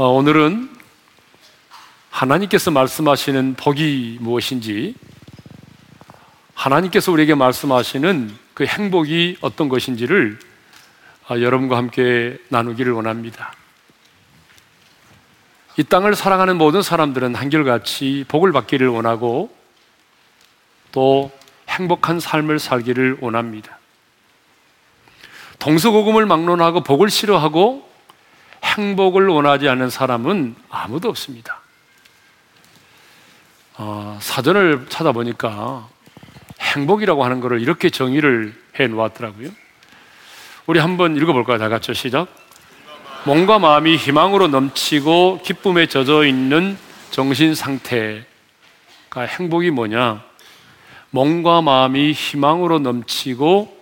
어, 오늘은 하나님께서 말씀하시는 복이 무엇인지, 하나님께서 우리에게 말씀하시는 그 행복이 어떤 것인지를 어, 여러분과 함께 나누기를 원합니다. 이 땅을 사랑하는 모든 사람들은 한결같이 복을 받기를 원하고 또 행복한 삶을 살기를 원합니다. 동서고금을 막론하고 복을 싫어하고 행복을 원하지 않는 사람은 아무도 없습니다. 어, 사전을 찾아보니까 행복이라고 하는 것을 이렇게 정의를 해 놓았더라고요. 우리 한번 읽어볼까요? 다 같이 시작. 몸과 마음이 희망으로 넘치고 기쁨에 젖어 있는 정신 상태가 행복이 뭐냐? 몸과 마음이 희망으로 넘치고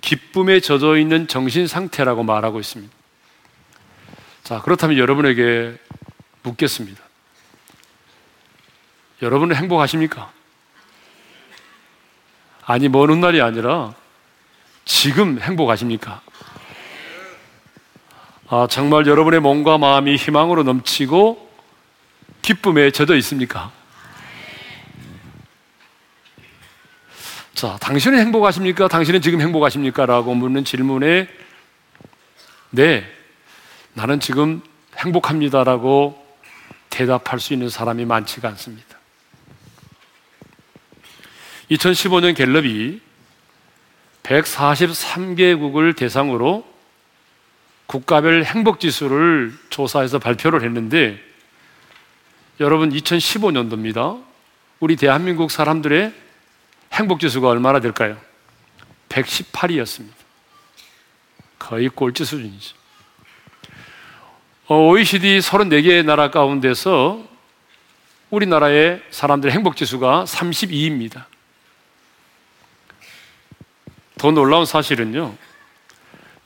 기쁨에 젖어 있는 정신 상태라고 말하고 있습니다. 자, 그렇다면 여러분에게 묻겠습니다. 여러분은 행복하십니까? 아니, 먼 훗날이 아니라 지금 행복하십니까? 아, 정말 여러분의 몸과 마음이 희망으로 넘치고 기쁨에 젖어 있습니까? 자, 당신은 행복하십니까? 당신은 지금 행복하십니까? 라고 묻는 질문에 네, 나는 지금 행복합니다라고 대답할 수 있는 사람이 많지가 않습니다. 2015년 갤럽이 143개국을 대상으로 국가별 행복지수를 조사해서 발표를 했는데 여러분 2015년도입니다. 우리 대한민국 사람들의 행복지수가 얼마나 될까요? 118이었습니다. 거의 꼴찌 수준이죠. OECD 어, 34개의 나라 가운데서 우리나라의 사람들의 행복지수가 32입니다. 더 놀라운 사실은요,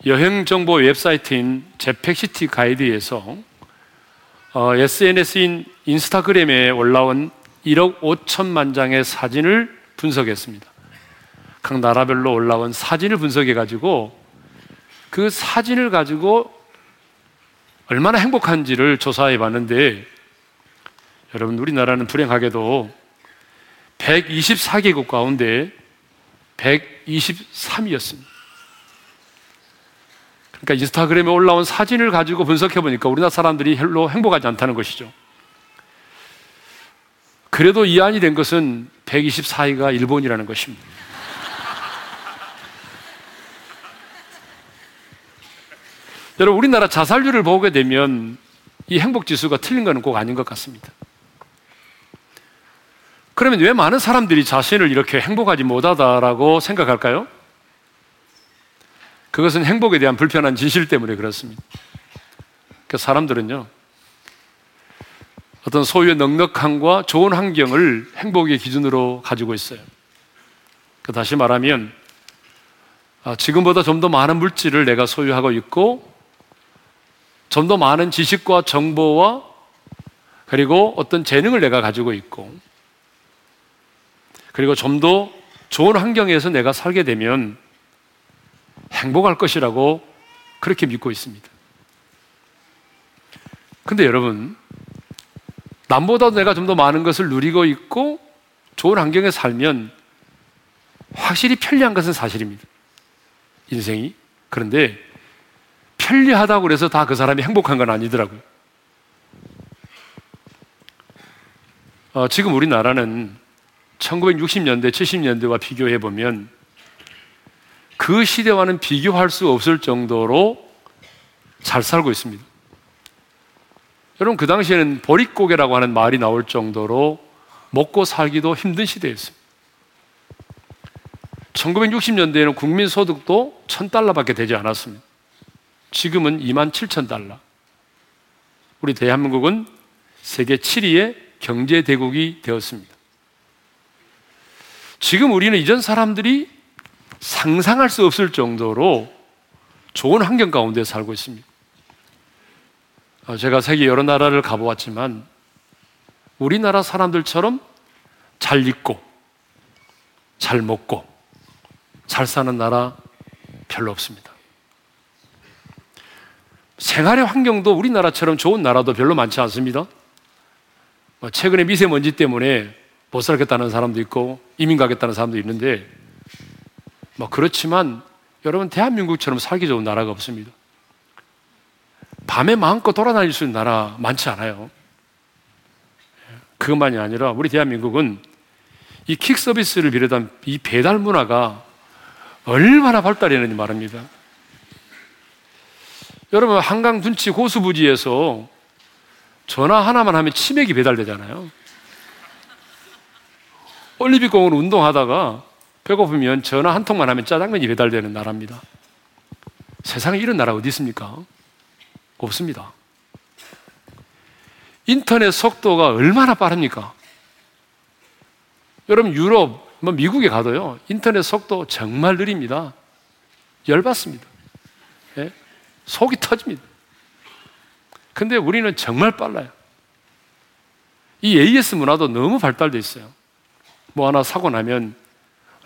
여행정보 웹사이트인 제팩시티 가이드에서 어, SNS인 인스타그램에 올라온 1억 5천만 장의 사진을 분석했습니다. 각 나라별로 올라온 사진을 분석해 가지고 그 사진을 가지고 얼마나 행복한지를 조사해 봤는데 여러분 우리나라는 불행하게도 124개국 가운데 123이었습니다. 그러니까 인스타그램에 올라온 사진을 가지고 분석해 보니까 우리나라 사람들이 별로 행복하지 않다는 것이죠. 그래도 이안이 된 것은 124위가 일본이라는 것입니다. 여러분, 우리나라 자살률을 보게 되면 이 행복 지수가 틀린 것은 꼭 아닌 것 같습니다. 그러면 왜 많은 사람들이 자신을 이렇게 행복하지 못하다라고 생각할까요? 그것은 행복에 대한 불편한 진실 때문에 그렇습니다. 그 사람들은요, 어떤 소유의 넉넉함과 좋은 환경을 행복의 기준으로 가지고 있어요. 그 다시 말하면, 아, 지금보다 좀 더 많은 물질을 내가 소유하고 있고, 좀 더 많은 지식과 정보와 그리고 어떤 재능을 내가 가지고 있고 그리고 좀 더 좋은 환경에서 내가 살게 되면 행복할 것이라고 그렇게 믿고 있습니다. 근데 여러분, 남보다 내가 좀 더 많은 것을 누리고 있고 좋은 환경에 살면 확실히 편리한 것은 사실입니다. 인생이. 그런데 편리하다고 그래서 다 그 사람이 행복한 건 아니더라고요. 어, 지금 우리나라는 1960년대, 70년대와 비교해 보면 그 시대와는 비교할 수 없을 정도로 잘 살고 있습니다. 여러분, 그 당시에는 보릿고개라고 하는 말이 나올 정도로 먹고 살기도 힘든 시대였습니다. 1960년대에는 국민 소득도 1000달러밖에 되지 않았습니다. 지금은 2만 7천 달러. 우리 대한민국은 세계 7위의 경제 대국이 되었습니다. 지금 우리는 이전 사람들이 상상할 수 없을 정도로 좋은 환경 가운데 살고 있습니다. 어, 제가 세계 여러 나라를 가보았지만 우리나라 사람들처럼 잘 입고 잘 먹고 잘 사는 나라 별로 없습니다. 생활의 환경도 우리나라처럼 좋은 나라도 별로 많지 않습니다. 뭐 최근에 미세먼지 때문에 못 살겠다는 사람도 있고 이민 가겠다는 사람도 있는데 뭐 그렇지만 여러분 대한민국처럼 살기 좋은 나라가 없습니다. 밤에 마음껏 돌아다닐 수 있는 나라 많지 않아요. 그것만이 아니라 우리 대한민국은 이 킥 서비스를 비롯한 이 배달 문화가 얼마나 발달했는지 말합니다. 여러분 한강 둔치 고수부지에서 전화 하나만 하면 치맥이 배달되잖아요. 올리픽 공원 운동하다가 배고프면 전화 한 통만 하면 짜장면이 배달되는 나라입니다. 세상에 이런 나라 어디 있습니까? 없습니다. 인터넷 속도가 얼마나 빠릅니까? 여러분 유럽, 뭐 미국에 가도요 인터넷 속도 정말 느립니다. 열받습니다. 예? 속이 터집니다. 근데 우리는 정말 빨라요. 이 AS 문화도 너무 발달돼 있어요. 뭐 하나 사고 나면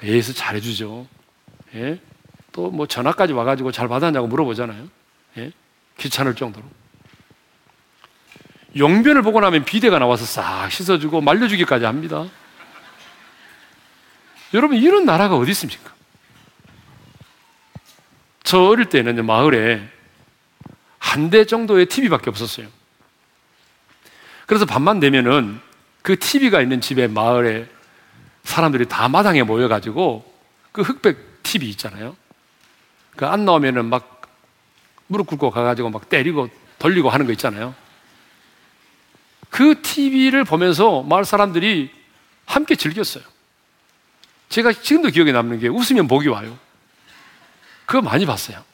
AS 잘해주죠. 예? 또 뭐 전화까지 와가지고 잘 받았냐고 물어보잖아요. 예? 귀찮을 정도로. 용변을 보고 나면 비대가 나와서 싹 씻어주고 말려주기까지 합니다. 여러분, 이런 나라가 어디 있습니까? 저 어릴 때는 마을에 한 대 정도의 TV밖에 없었어요. 그래서 밤만 되면은 그 TV가 있는 집에 마을에 사람들이 다 마당에 모여가지고 그 흑백 TV 있잖아요. 그 안 나오면은 막 무릎 꿇고 가가지고 막 때리고 돌리고 하는 거 있잖아요. 그 TV를 보면서 마을 사람들이 함께 즐겼어요. 제가 지금도 기억에 남는 게 웃으면 복이 와요. 그거 많이 봤어요.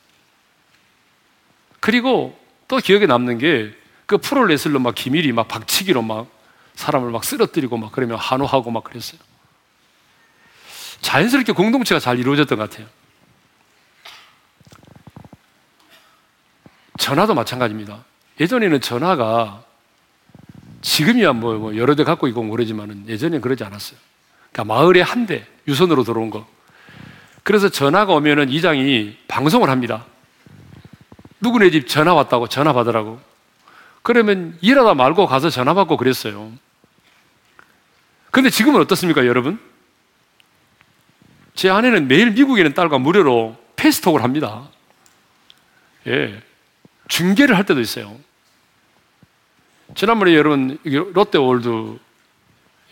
그리고 또 기억에 남는 게 그 프로레슬러 막 기밀이 막 박치기로 막 사람을 막 쓰러뜨리고 막 그러면 한호하고 막 그랬어요. 자연스럽게 공동체가 잘 이루어졌던 것 같아요. 전화도 마찬가지입니다. 예전에는 전화가 지금이야 뭐, 뭐 여러 대 갖고 있고 그러지만은 예전엔 그러지 않았어요. 그러니까 마을에 한 대, 유선으로 들어온 거. 그래서 전화가 오면은 이장이 방송을 합니다. 누구네 집 전화 왔다고 전화 받으라고. 그러면 일하다 말고 가서 전화 받고 그랬어요. 근데 지금은 어떻습니까, 여러분? 제 아내는 매일 미국에 있는 딸과 무료로 페이스톡을 합니다. 예. 중계를 할 때도 있어요. 지난번에 여러분 롯데월드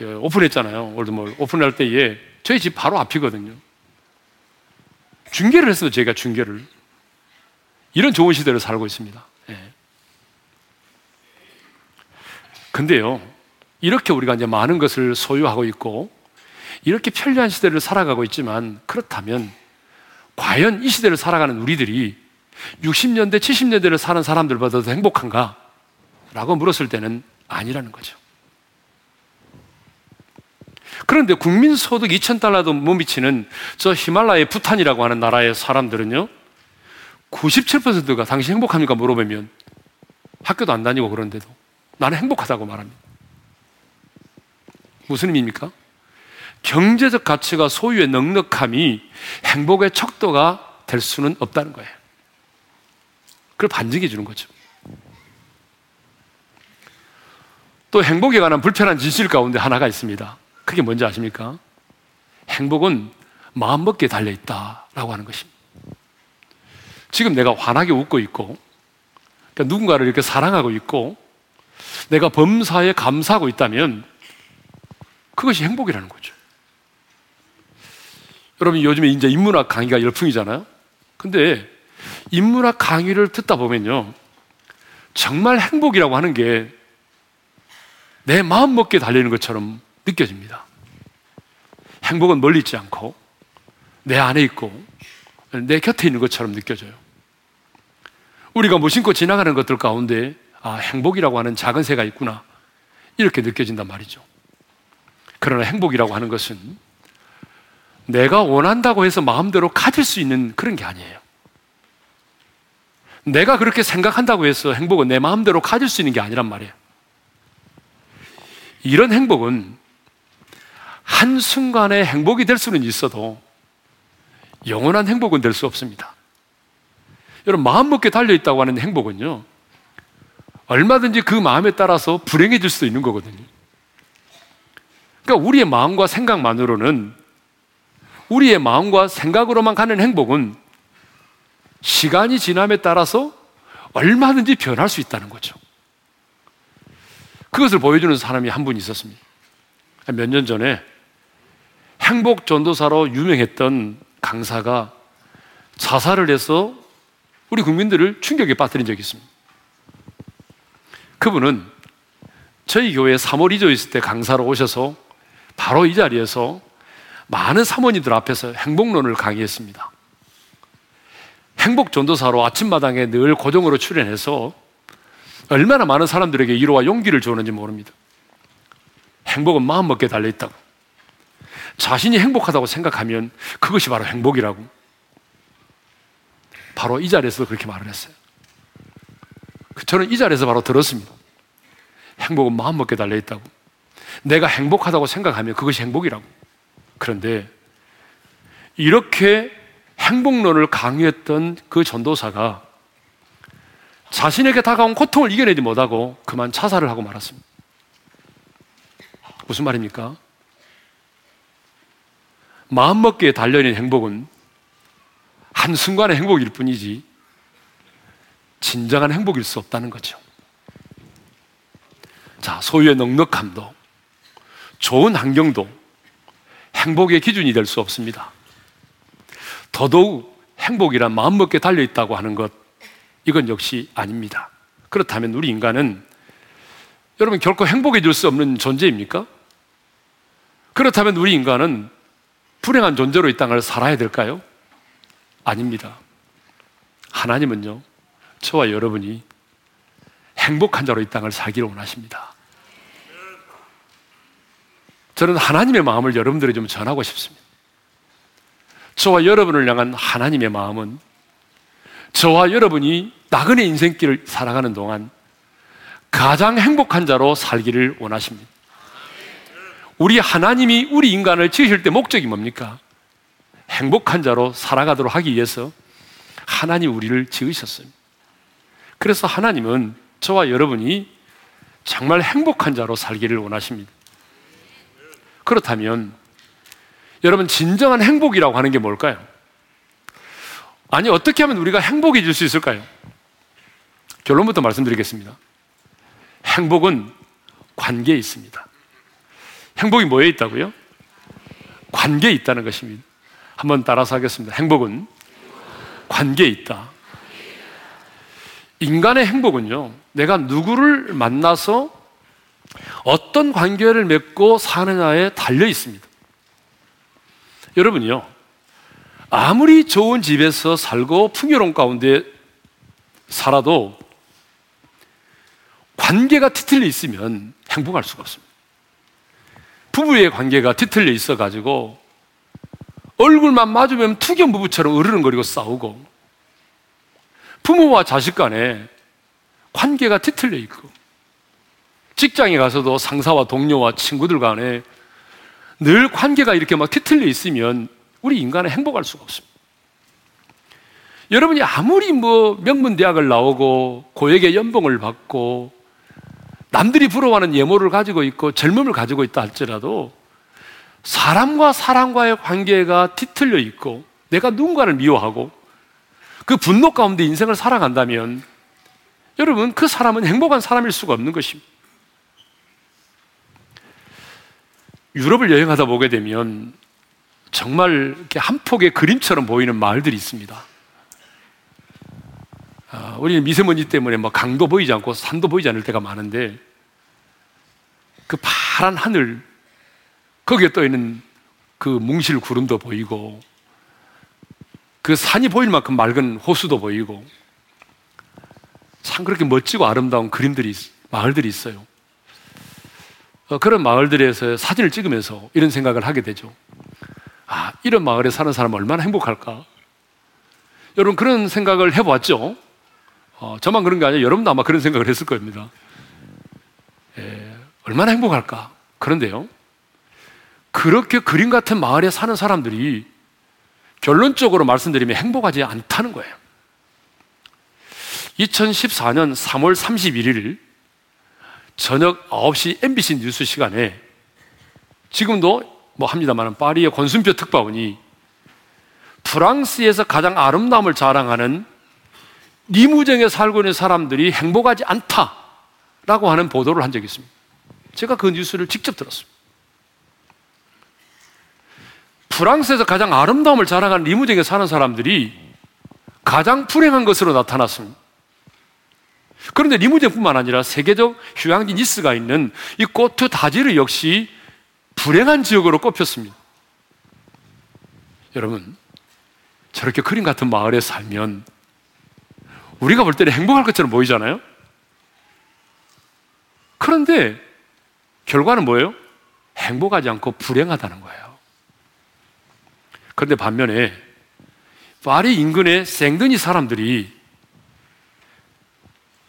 예, 오픈했잖아요. 월드몰 오픈할 때에 저희 집 바로 앞이거든요. 중계를 했어요. 제가 중계를. 이런 좋은 시대를 살고 있습니다. 예. 근데요, 이렇게 우리가 이제 많은 것을 소유하고 있고, 이렇게 편리한 시대를 살아가고 있지만, 그렇다면, 과연 이 시대를 살아가는 우리들이 60년대, 70년대를 사는 사람들보다도 행복한가? 라고 물었을 때는 아니라는 거죠. 그런데 국민 소득 2,000달러도 못 미치는 저 히말라야 부탄이라고 하는 나라의 사람들은요, 97%가 당신 행복합니까? 물어보면 학교도 안 다니고 그런데도 나는 행복하다고 말합니다. 무슨 의미입니까? 경제적 가치가 소유의 넉넉함이 행복의 척도가 될 수는 없다는 거예요. 그걸 반증해 주는 거죠. 또 행복에 관한 불편한 진실 가운데 하나가 있습니다. 그게 뭔지 아십니까? 행복은 마음먹기에 달려있다라고 하는 것입니다. 지금 내가 환하게 웃고 있고, 그러니까 누군가를 이렇게 사랑하고 있고, 내가 범사에 감사하고 있다면, 그것이 행복이라는 거죠. 여러분, 요즘에 이제 인문학 강의가 열풍이잖아요? 근데 인문학 강의를 듣다 보면요. 정말 행복이라고 하는 게 내 마음 먹기에 달리는 것처럼 느껴집니다. 행복은 멀리 있지 않고 내 안에 있고 내 곁에 있는 것처럼 느껴져요. 우리가 무심코 지나가는 것들 가운데 아, 행복이라고 하는 작은 새가 있구나. 이렇게 느껴진단 말이죠. 그러나 행복이라고 하는 것은 내가 원한다고 해서 마음대로 가질 수 있는 그런 게 아니에요. 내가 그렇게 생각한다고 해서 행복은 내 마음대로 가질 수 있는 게 아니란 말이에요. 이런 행복은 한순간에 행복이 될 수는 있어도 영원한 행복은 될 수 없습니다. 여러분, 마음먹기에 달려있다고 하는 행복은요, 얼마든지 그 마음에 따라서 불행해질 수도 있는 거거든요. 그러니까 우리의 마음과 생각만으로는 우리의 마음과 생각으로만 가는 행복은 시간이 지남에 따라서 얼마든지 변할 수 있다는 거죠. 그것을 보여주는 사람이 한 분 있었습니다. 몇 년 전에 행복 전도사로 유명했던 강사가 자살을 해서 우리 국민들을 충격에 빠뜨린 적이 있습니다. 그분은 저희 교회 3월 2조 있을 때 강사로 오셔서 바로 이 자리에서 많은 사모님들 앞에서 행복론을 강의했습니다. 행복 전도사로 아침마당에 늘 고정으로 출연해서 얼마나 많은 사람들에게 위로와 용기를 주었는지 모릅니다. 행복은 마음먹기에 달려있다고. 자신이 행복하다고 생각하면 그것이 바로 행복이라고. 바로 이 자리에서 그렇게 말을 했어요. 저는 이 자리에서 바로 들었습니다. 행복은 마음먹기에 달려있다고. 내가 행복하다고 생각하면 그것이 행복이라고. 그런데 이렇게 행복론을 강요했던 그 전도사가 자신에게 다가온 고통을 이겨내지 못하고 그만 자살을 하고 말았습니다. 무슨 말입니까? 마음먹기에 달려있는 행복은 한순간의 행복일 뿐이지 진정한 행복일 수 없다는 거죠. 자, 소유의 넉넉함도 좋은 환경도 행복의 기준이 될 수 없습니다. 더더욱 행복이란 마음먹기에 달려 있다고 하는 것, 이건 역시 아닙니다. 그렇다면 우리 인간은 여러분 결코 행복해질 수 없는 존재입니까? 그렇다면 우리 인간은 불행한 존재로 이 땅을 살아야 될까요? 아닙니다. 하나님은요, 저와 여러분이 행복한 자로 이 땅을 살기를 원하십니다. 저는 하나님의 마음을 여러분들이 좀 전하고 싶습니다. 저와 여러분을 향한 하나님의 마음은 저와 여러분이 나그네 인생길을 살아가는 동안 가장 행복한 자로 살기를 원하십니다. 우리 하나님이 우리 인간을 지으실 때 목적이 뭡니까? 행복한 자로 살아가도록 하기 위해서 하나님 우리를 지으셨어요. 그래서 하나님은 저와 여러분이 정말 행복한 자로 살기를 원하십니다. 그렇다면 여러분 진정한 행복이라고 하는 게 뭘까요? 아니 어떻게 하면 우리가 행복해질 수 있을까요? 결론부터 말씀드리겠습니다. 행복은 관계에 있습니다. 행복이 뭐에 있다고요? 관계에 있다는 것입니다. 한번 따라서 하겠습니다. 행복은 관계에 있다. 인간의 행복은요, 내가 누구를 만나서 어떤 관계를 맺고 사느냐에 달려 있습니다. 여러분이요, 아무리 좋은 집에서 살고 풍요로운 가운데 살아도 관계가 뒤틀려 있으면 행복할 수가 없습니다. 부부의 관계가 뒤틀려 있어 가지고 얼굴만 맞으면 투견 부부처럼 으르렁거리고 싸우고 부모와 자식 간에 관계가 뒤틀려 있고 직장에 가서도 상사와 동료와 친구들 간에 늘 관계가 이렇게 막 뒤틀려 있으면 우리 인간은 행복할 수가 없습니다. 여러분이 아무리 뭐 명문대학을 나오고 고액의 연봉을 받고 남들이 부러워하는 예모를 가지고 있고 젊음을 가지고 있다 할지라도 사람과 사람과의 관계가 뒤틀려 있고 내가 누군가를 미워하고 그 분노 가운데 인생을 살아간다면 여러분 그 사람은 행복한 사람일 수가 없는 것입니다. 유럽을 여행하다 보게 되면 정말 이렇게 한 폭의 그림처럼 보이는 마을들이 있습니다. 아, 우리는 미세먼지 때문에 뭐 강도 보이지 않고 산도 보이지 않을 때가 많은데 그 파란 하늘 거기에 떠 있는 그 뭉실 구름도 보이고 그 산이 보일 만큼 맑은 호수도 보이고 참 그렇게 멋지고 아름다운 그림들이 마을들이 있어요. 어, 그런 마을들에서 사진을 찍으면서 이런 생각을 하게 되죠. 아, 이런 마을에 사는 사람 얼마나 행복할까? 여러분 그런 생각을 해보았죠? 어, 저만 그런 게 아니라 여러분도 아마 그런 생각을 했을 겁니다. 예, 얼마나 행복할까? 그런데요, 그렇게 그림 같은 마을에 사는 사람들이 결론적으로 말씀드리면 행복하지 않다는 거예요. 2014년 3월 31일 저녁 9시 MBC 뉴스 시간에 지금도 뭐 합니다만 파리의 권순표 특파원이 프랑스에서 가장 아름다움을 자랑하는 리무정에 살고 있는 사람들이 행복하지 않다라고 하는 보도를 한 적이 있습니다. 제가 그 뉴스를 직접 들었습니다. 프랑스에서 가장 아름다움을 자랑하는 리무정에 사는 사람들이 가장 불행한 것으로 나타났습니다. 그런데 리무정뿐만 아니라 세계적 휴양지 니스가 있는 이 꼬트 다지르 역시 불행한 지역으로 꼽혔습니다. 여러분, 저렇게 그림 같은 마을에 살면 우리가 볼 때는 행복할 것처럼 보이잖아요? 그런데 결과는 뭐예요? 행복하지 않고 불행하다는 거예요. 그런데 반면에 파리 인근의 생드니 사람들이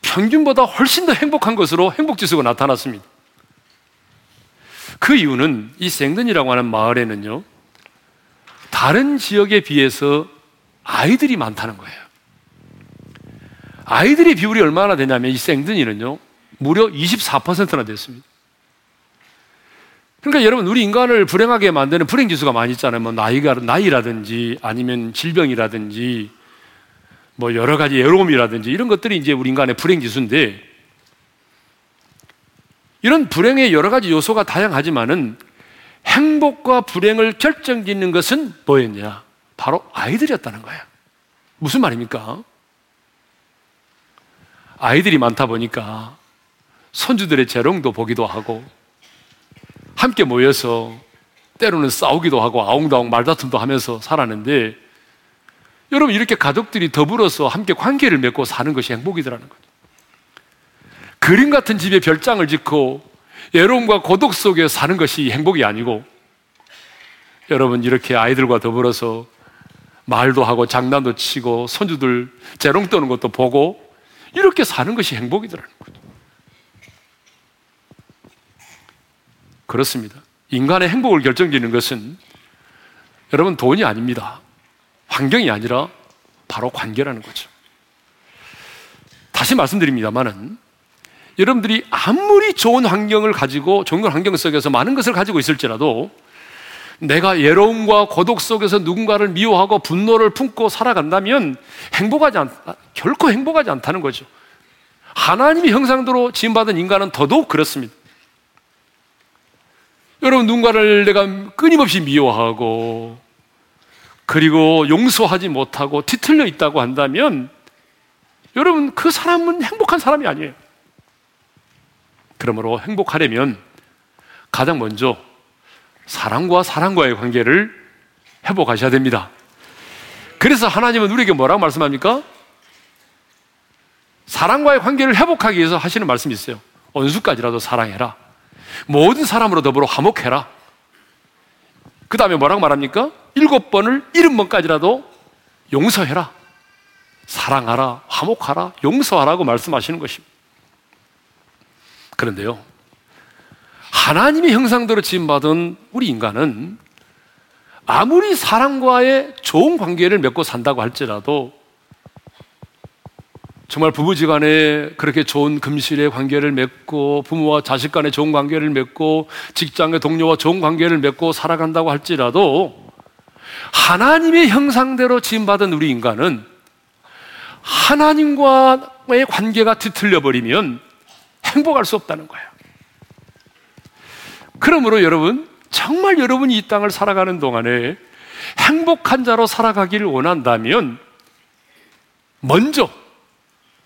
평균보다 훨씬 더 행복한 것으로 행복지수가 나타났습니다. 그 이유는 이 생든이라고 하는 마을에는요, 다른 지역에 비해서 아이들이 많다는 거예요. 아이들의 비율이 얼마나 되냐면 이 생든이는요, 무려 24%나 됐습니다. 그러니까 여러분, 우리 인간을 불행하게 만드는 불행 지수가 많이 있잖아요. 뭐 나이가, 나이라든지 아니면 질병이라든지 뭐 여러 가지 외로움이라든지 이런 것들이 이제 우리 인간의 불행 지수인데 이런 불행의 여러 가지 요소가 다양하지만은 행복과 불행을 결정짓는 것은 뭐였냐? 바로 아이들이었다는 거야. 무슨 말입니까? 아이들이 많다 보니까 손주들의 재롱도 보기도 하고 함께 모여서 때로는 싸우기도 하고 아웅다웅 말다툼도 하면서 살았는데 여러분 이렇게 가족들이 더불어서 함께 관계를 맺고 사는 것이 행복이더라는 거죠. 그림 같은 집에 별장을 짓고 외로움과 고독 속에 사는 것이 행복이 아니고 여러분 이렇게 아이들과 더불어서 말도 하고 장난도 치고 손주들 재롱 떠는 것도 보고 이렇게 사는 것이 행복이더라는 거죠. 그렇습니다. 인간의 행복을 결정짓는 것은 여러분 돈이 아닙니다. 환경이 아니라 바로 관계라는 거죠. 다시 말씀드립니다만은 여러분들이 아무리 좋은 환경을 가지고 좋은 환경 속에서 많은 것을 가지고 있을지라도 내가 외로움과 고독 속에서 누군가를 미워하고 분노를 품고 살아간다면 행복하지 않, 결코 행복하지 않다는 거죠. 하나님의 형상대로 지음받은 인간은 더더욱 그렇습니다. 여러분, 누군가를 내가 끊임없이 미워하고, 그리고 용서하지 못하고 뒤틀려 있다고 한다면, 여러분, 그 사람은 행복한 사람이 아니에요. 그러므로 행복하려면 가장 먼저 사랑과 사랑과의 관계를 회복하셔야 됩니다. 그래서 하나님은 우리에게 뭐라고 말씀합니까? 사랑과의 관계를 회복하기 위해서 하시는 말씀이 있어요. 원수까지라도 사랑해라. 모든 사람으로 더불어 화목해라. 그 다음에 뭐라고 말합니까? 일곱 번을 일흔 번까지라도 용서해라. 사랑하라. 화목하라. 용서하라고 말씀하시는 것입니다. 그런데요. 하나님의 형상대로 지음받은 우리 인간은 아무리 사랑과의 좋은 관계를 맺고 산다고 할지라도 정말 부부지간에 그렇게 좋은 금실의 관계를 맺고 부모와 자식 간에 좋은 관계를 맺고 직장의 동료와 좋은 관계를 맺고 살아간다고 할지라도 하나님의 형상대로 지음받은 우리 인간은 하나님과의 관계가 뒤틀려 버리면 행복할 수 없다는 거예요. 그러므로 여러분, 정말 여러분이 이 땅을 살아가는 동안에 행복한 자로 살아가기를 원한다면 먼저,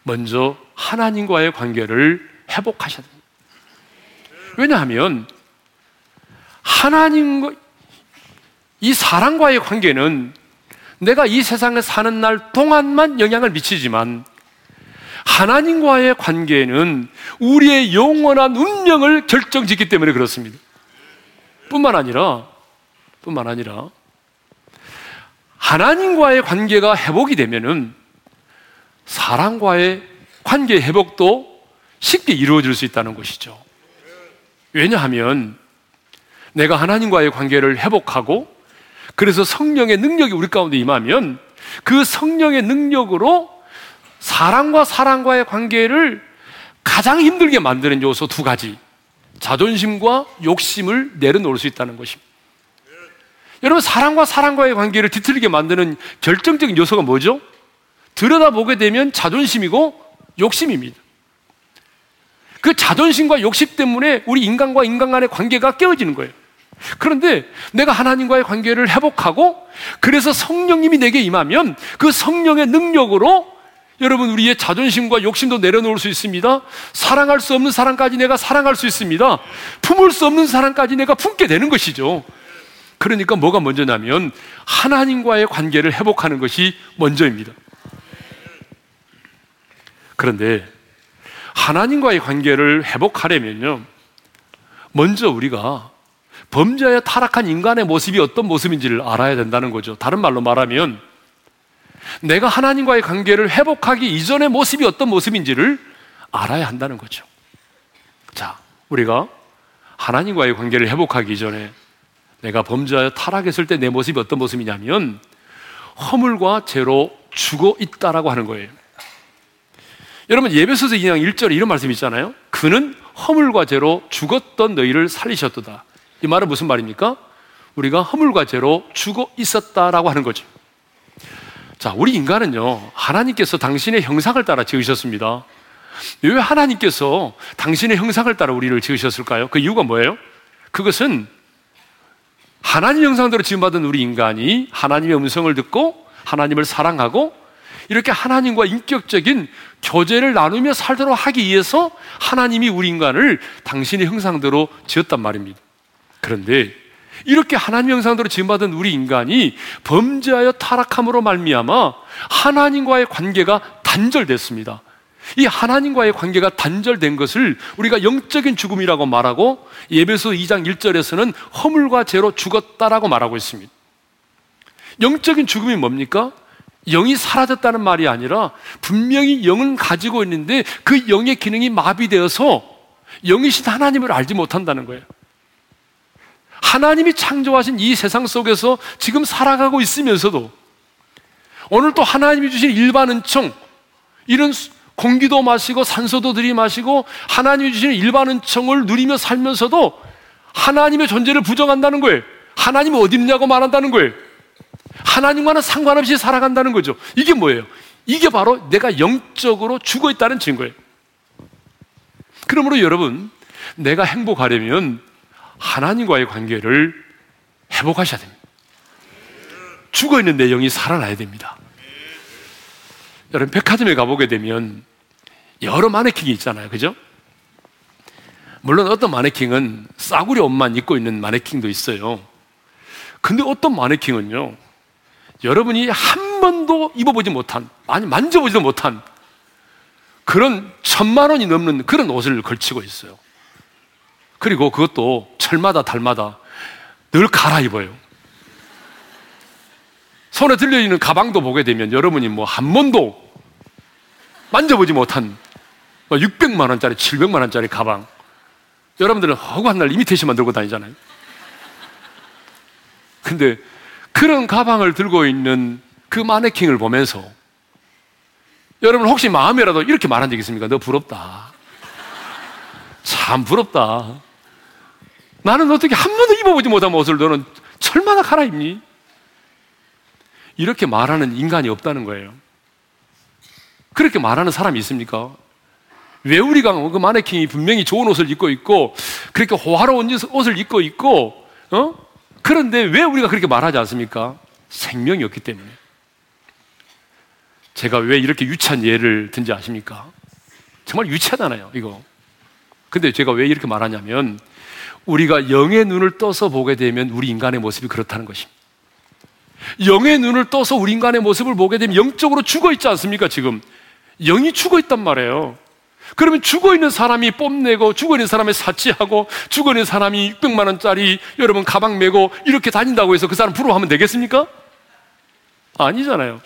먼저 하나님과의 관계를 회복하셔야 됩니다. 왜냐하면 하나님과 이 사랑과의 관계는 내가 이 세상에 사는 날 동안만 영향을 미치지만 하나님과의 관계는 우리의 영원한 운명을 결정짓기 때문에 그렇습니다. 뿐만 아니라, 뿐만 아니라, 하나님과의 관계가 회복이 되면은 사랑과의 관계 회복도 쉽게 이루어질 수 있다는 것이죠. 왜냐하면 내가 하나님과의 관계를 회복하고 그래서 성령의 능력이 우리 가운데 임하면 그 성령의 능력으로 사랑과 사랑과의 관계를 가장 힘들게 만드는 요소 두 가지. 자존심과 욕심을 내려놓을 수 있다는 것입니다. 여러분, 사랑과 사랑과의 관계를 뒤틀리게 만드는 결정적인 요소가 뭐죠? 들여다보게 되면 자존심이고 욕심입니다. 그 자존심과 욕심 때문에 우리 인간과 인간 간의 관계가 깨어지는 거예요. 그런데 내가 하나님과의 관계를 회복하고 그래서 성령님이 내게 임하면 그 성령의 능력으로 여러분 우리의 자존심과 욕심도 내려놓을 수 있습니다. 사랑할 수 없는 사랑까지 내가 사랑할 수 있습니다. 품을 수 없는 사랑까지 내가 품게 되는 것이죠. 그러니까 뭐가 먼저냐면 하나님과의 관계를 회복하는 것이 먼저입니다. 그런데 하나님과의 관계를 회복하려면요. 먼저 우리가 범죄에 타락한 인간의 모습이 어떤 모습인지를 알아야 된다는 거죠. 다른 말로 말하면 내가 하나님과의 관계를 회복하기 이전의 모습이 어떤 모습인지를 알아야 한다는 거죠. 자, 우리가 하나님과의 관계를 회복하기 전에 내가 범죄하여 타락했을 때 내 모습이 어떤 모습이냐면 허물과 죄로 죽어 있다라고 하는 거예요. 여러분 예배소서 2장 1절에 이런 말씀이 있잖아요. 그는 허물과 죄로 죽었던 너희를 살리셨도다. 이 말은 무슨 말입니까? 우리가 허물과 죄로 죽어 있었다라고 하는 거죠. 자, 우리 인간은요, 하나님께서 당신의 형상을 따라 지으셨습니다. 왜 하나님께서 당신의 형상을 따라 우리를 지으셨을까요? 그 이유가 뭐예요? 그것은 하나님 형상대로 지음받은 우리 인간이 하나님의 음성을 듣고 하나님을 사랑하고 이렇게 하나님과 인격적인 교제를 나누며 살도록 하기 위해서 하나님이 우리 인간을 당신의 형상대로 지었단 말입니다. 그런데 이렇게 하나님 형상대로 지음받은 우리 인간이 범죄하여 타락함으로 말미암아 하나님과의 관계가 단절됐습니다. 이 하나님과의 관계가 단절된 것을 우리가 영적인 죽음이라고 말하고 예배소 2장 1절에서는 허물과 죄로 죽었다라고 말하고 있습니다. 영적인 죽음이 뭡니까? 영이 사라졌다는 말이 아니라 분명히 영은 가지고 있는데 그 영의 기능이 마비되어서 영이신 하나님을 알지 못한다는 거예요. 하나님이 창조하신 이 세상 속에서 지금 살아가고 있으면서도 오늘 또 하나님이 주신 일반 은총, 이런 공기도 마시고 산소도 들이마시고 하나님이 주신 일반 은총을 누리며 살면서도 하나님의 존재를 부정한다는 거예요. 하나님이 어디 있냐고 말한다는 거예요. 하나님과는 상관없이 살아간다는 거죠. 이게 뭐예요? 이게 바로 내가 영적으로 죽어 있다는 증거예요. 그러므로 여러분, 내가 행복하려면 하나님과의 관계를 회복하셔야 됩니다. 죽어 있는 내 영이 살아나야 됩니다. 여러분, 백화점에 가보게 되면 여러 마네킹이 있잖아요. 그죠? 물론 어떤 마네킹은 싸구려 옷만 입고 있는 마네킹도 있어요. 근데 어떤 마네킹은요, 여러분이 한 번도 입어보지 못한, 아니, 만져보지도 못한 그런 천만 원이 넘는 그런 옷을 걸치고 있어요. 그리고 그것도 철마다 달마다 늘 갈아입어요. 손에 들려있는 가방도 보게 되면 여러분이 뭐 한 번도 만져보지 못한 600만 뭐 원짜리, 700만 원짜리 가방. 여러분들은 허구한 날 이미테이션만 들고 다니잖아요. 근데 그런 가방을 들고 있는 그 마네킹을 보면서 여러분 혹시 마음이라도 이렇게 말한 적 있습니까? 너 부럽다. 참 부럽다. 나는 어떻게 한 번도 입어보지 못한 옷을 너는 철마다 갈아입니? 이렇게 말하는 인간이 없다는 거예요. 그렇게 말하는 사람이 있습니까? 왜 우리가 그 마네킹이 분명히 좋은 옷을 입고 있고 그렇게 호화로운 옷을 입고 있고 어? 그런데 왜 우리가 그렇게 말하지 않습니까? 생명이 없기 때문에. 제가 왜 이렇게 유치한 예를 든지 아십니까? 정말 유치하잖아요, 이거. 근데 제가 왜 이렇게 말하냐면 우리가 영의 눈을 떠서 보게 되면 우리 인간의 모습이 그렇다는 것입니다. 영의 눈을 떠서 우리 인간의 모습을 보게 되면 영적으로 죽어 있지 않습니까, 지금? 영이 죽어 있단 말이에요. 그러면 죽어 있는 사람이 뽐내고 죽어 있는 사람이 사치하고 죽어 있는 사람이 600만 원짜리 여러분 가방 메고 이렇게 다닌다고 해서 그 사람 부러워하면 되겠습니까? 아니잖아요.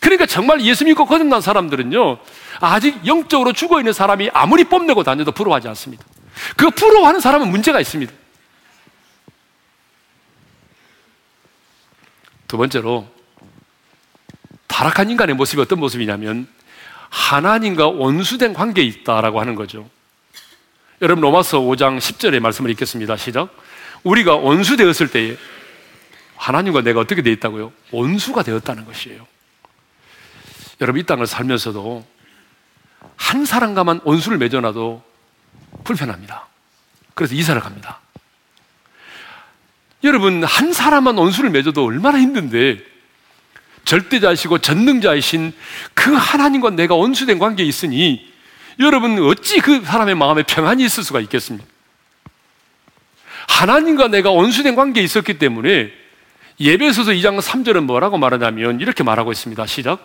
그러니까 정말 예수 믿고 거듭난 사람들은요, 아직 영적으로 죽어 있는 사람이 아무리 뽐내고 다녀도 부러워하지 않습니다. 그 부러워하는 사람은 문제가 있습니다. 두 번째로, 타락한 인간의 모습이 어떤 모습이냐면 하나님과 원수된 관계에 있다라고 하는 거죠. 여러분 로마서 5장 10절의 말씀을 읽겠습니다. 시작. 우리가 원수 되었을 때에 하나님과 내가 어떻게 되어 있다고요? 원수가 되었다는 것이에요. 여러분 이 땅을 살면서도 한 사람과만 원수를 맺어놔도 불편합니다. 그래서 이사를 갑니다. 여러분 한 사람만 원수를 맺어도 얼마나 힘든데 절대자이시고 전능자이신 그 하나님과 내가 원수된 관계에 있으니 여러분 어찌 그 사람의 마음에 평안이 있을 수가 있겠습니까? 하나님과 내가 원수된 관계에 있었기 때문에 예배소서 2장 3절은 뭐라고 말하냐면 이렇게 말하고 있습니다. 시작.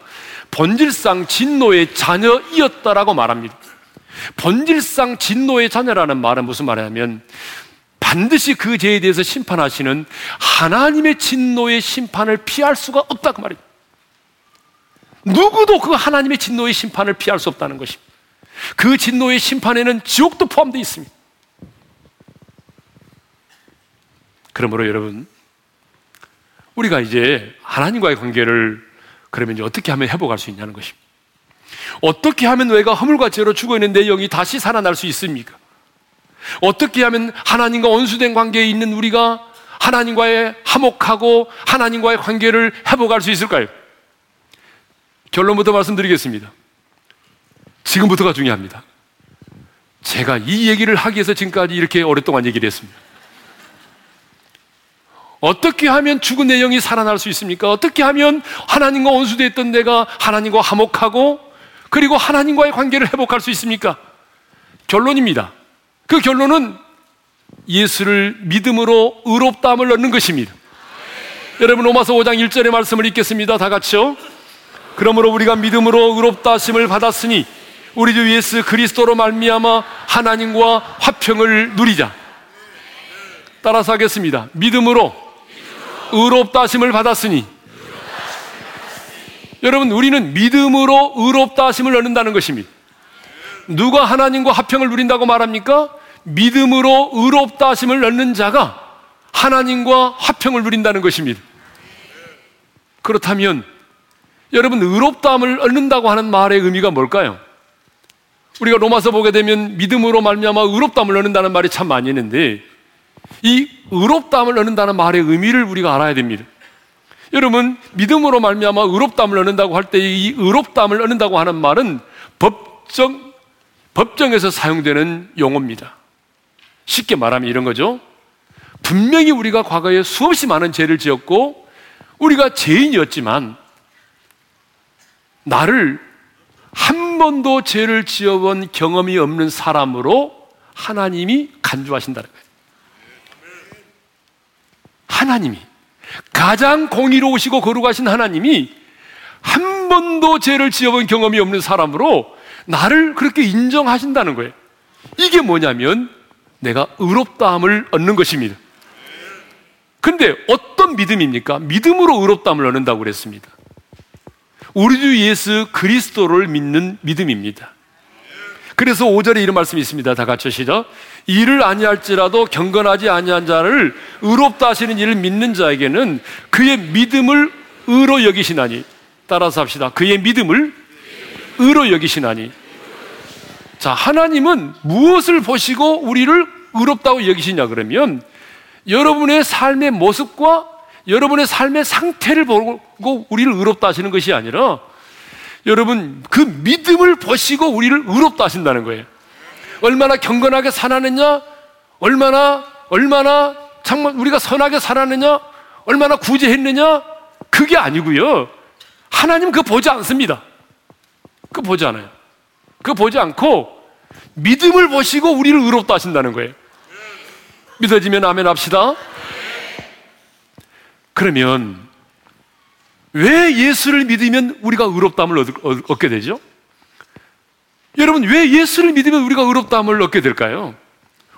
본질상 진노의 자녀이었다라고 말합니다. 본질상 진노의 자녀라는 말은 무슨 말이냐면 반드시 그 죄에 대해서 심판하시는 하나님의 진노의 심판을 피할 수가 없다고 말입니다. 누구도 그 하나님의 진노의 심판을 피할 수 없다는 것입니다. 그 진노의 심판에는 지옥도 포함되어 있습니다. 그러므로 여러분, 우리가 이제 하나님과의 관계를 그러면 이제 어떻게 하면 회복할 수 있냐는 것입니다. 어떻게 하면 내가 허물과 죄로 죽어 있는 내 영이 다시 살아날 수 있습니까? 어떻게 하면 하나님과 원수된 관계에 있는 우리가 하나님과의 화목하고 하나님과의 관계를 회복할 수 있을까요? 결론부터 말씀드리겠습니다. 지금부터가 중요합니다. 제가 이 얘기를 하기 위해서 지금까지 이렇게 오랫동안 얘기를 했습니다. 어떻게 하면 죽은 내 영이 살아날 수 있습니까? 어떻게 하면 하나님과 원수됐던 내가 하나님과 화목하고 그리고 하나님과의 관계를 회복할 수 있습니까? 결론입니다. 그 결론은 예수를 믿음으로 의롭다함을 얻는 것입니다. 여러분 로마서 5장 1절의 말씀을 읽겠습니다. 다 같이요. 그러므로 우리가 믿음으로 의롭다 하심을 받았으니 우리 주 예수 그리스도로 말미암아 하나님과 화평을 누리자. 따라서 하겠습니다. 믿음으로 의롭다 하심을 받았으니 여러분 우리는 믿음으로 의롭다 하심을 얻는다는 것입니다. 누가 하나님과 화평을 누린다고 말합니까? 믿음으로 의롭다 하심을 얻는 자가 하나님과 화평을 누린다는 것입니다. 그렇다면 여러분 의롭다함을 얻는다고 하는 말의 의미가 뭘까요? 우리가 로마서 보게 되면 믿음으로 말미암아 의롭다함을 얻는다는 말이 참 많이 있는데 이 의롭다함을 얻는다는 말의 의미를 우리가 알아야 됩니다. 여러분 믿음으로 말미암아 의롭다함을 얻는다고 할 때 이 의롭다함을 얻는다고 하는 말은 법정 법정에서 사용되는 용어입니다. 쉽게 말하면 이런 거죠. 분명히 우리가 과거에 수없이 많은 죄를 지었고 우리가 죄인이었지만 나를 한 번도 죄를 지어본 경험이 없는 사람으로 하나님이 간주하신다는 거예요. 하나님이 가장 공의로우시고 거룩하신 하나님이 한 번도 죄를 지어본 경험이 없는 사람으로 나를 그렇게 인정하신다는 거예요. 이게 뭐냐면 내가 의롭다함을 얻는 것입니다. 근데 어떤 믿음입니까? 믿음으로 의롭다함을 얻는다고 그랬습니다. 우리 주 예수 그리스도를 믿는 믿음입니다. 그래서 5절에 이런 말씀이 있습니다. 다 같이 시작. 이를 아니할지라도 경건하지 아니한 자를 의롭다 하시는 이를 믿는 자에게는 그의 믿음을 의로 여기시나니 따라서 합시다. 그의 믿음을 의로 여기시나니 자, 하나님은 무엇을 보시고 우리를 의롭다고 여기시냐 그러면 여러분의 삶의 모습과 여러분의 삶의 상태를 보고 우리를 의롭다 하시는 것이 아니라 여러분 그 믿음을 보시고 우리를 의롭다 하신다는 거예요. 얼마나 경건하게 살았느냐, 얼마나 얼마나 정말 우리가 선하게 살았느냐, 얼마나 구제했느냐 그게 아니고요. 하나님 그 보지 않습니다. 그 보지 않아요. 그 보지 않고 믿음을 보시고 우리를 의롭다 하신다는 거예요. 믿어지면 아멘 합시다. 그러면 왜 예수를 믿으면 우리가 의롭다함을 얻게 되죠? 여러분, 왜 예수를 믿으면 우리가 의롭다함을 얻게 될까요?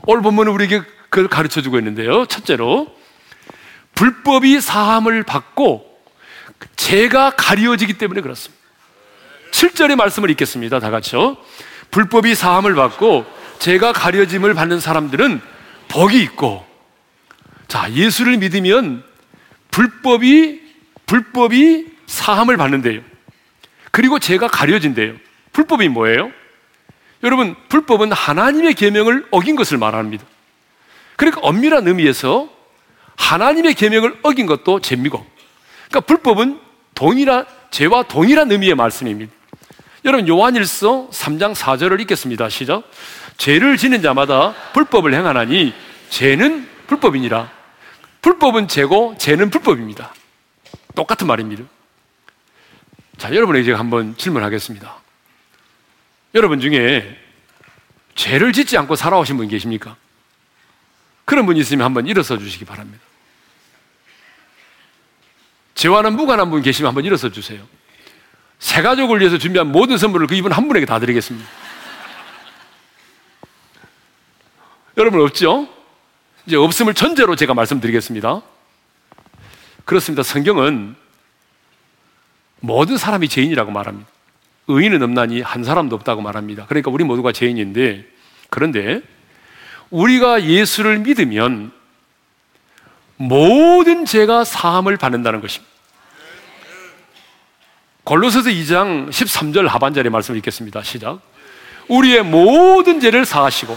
오늘 본문은 우리에게 그걸 가르쳐 주고 있는데요. 첫째로, 불법이 사함을 받고 죄가 가려지기 때문에 그렇습니다. 7절의 말씀을 읽겠습니다. 다 같이요. 불법이 사함을 받고 죄가 가려짐을 받는 사람들은 복이 있고, 자, 예수를 믿으면 불법이, 불법이 사함을 받는데요. 그리고 죄가 가려진대요. 불법이 뭐예요? 여러분, 불법은 하나님의 계명을 어긴 것을 말합니다. 그러니까 엄밀한 의미에서 하나님의 계명을 어긴 것도 죄입니다. 그러니까 불법은 동일한 죄와 동일한 의미의 말씀입니다. 여러분 요한일서 3장 4절을 읽겠습니다. 시작. 죄를 지는 자마다 불법을 행하나니 죄는 불법이니라. 불법은 죄고 죄는 불법입니다. 똑같은 말입니다. 자, 여러분에게 제가 한번 질문하겠습니다. 여러분 중에 죄를 짓지 않고 살아오신 분 계십니까? 그런 분이 있으면 한번 일어서 주시기 바랍니다. 죄와는 무관한 분 계시면 한번 일어서 주세요. 새 가족을 위해서 준비한 모든 선물을 그 이분 한 분에게 다 드리겠습니다. 여러분 없죠? 이제 없음을 전제로 제가 말씀드리겠습니다. 그렇습니다. 성경은 모든 사람이 죄인이라고 말합니다. 의인은 없나니 한 사람도 없다고 말합니다. 그러니까 우리 모두가 죄인인데 그런데 우리가 예수를 믿으면 모든 죄가 사함을 받는다는 것입니다. 골로새서 2장 13절 하반절의 말씀을 읽겠습니다. 시작. 우리의 모든 죄를 사하시고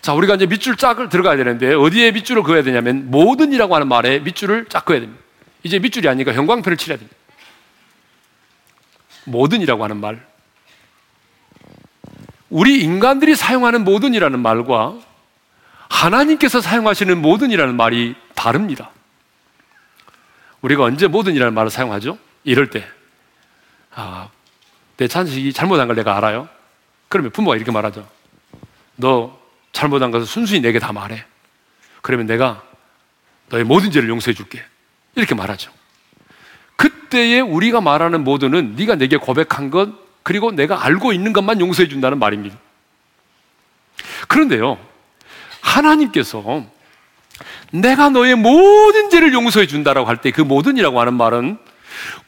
자, 우리가 이제 밑줄 짝을 들어가야 되는데 어디에 밑줄을 그어야 되냐면 모든이라고 하는 말에 밑줄을 짝 그어야 됩니다. 이제 밑줄이 아니니까 형광펜을 칠해야 됩니다. 모든이라고 하는 말. 우리 인간들이 사용하는 모든이라는 말과 하나님께서 사용하시는 모든이라는 말이 다릅니다. 우리가 언제 모든이라는 말을 사용하죠? 이럴 때. 아, 내 자식이 잘못한 걸 내가 알아요? 그러면 부모가 이렇게 말하죠. 너 잘못한 것을 순순히 내게 다 말해. 그러면 내가 너의 모든 죄를 용서해 줄게. 이렇게 말하죠. 그때에 우리가 말하는 모두는 네가 내게 고백한 것 그리고 내가 알고 있는 것만 용서해 준다는 말입니다. 그런데요. 하나님께서 내가 너의 모든 죄를 용서해 준다라고 할 때 그 모든이라고 하는 말은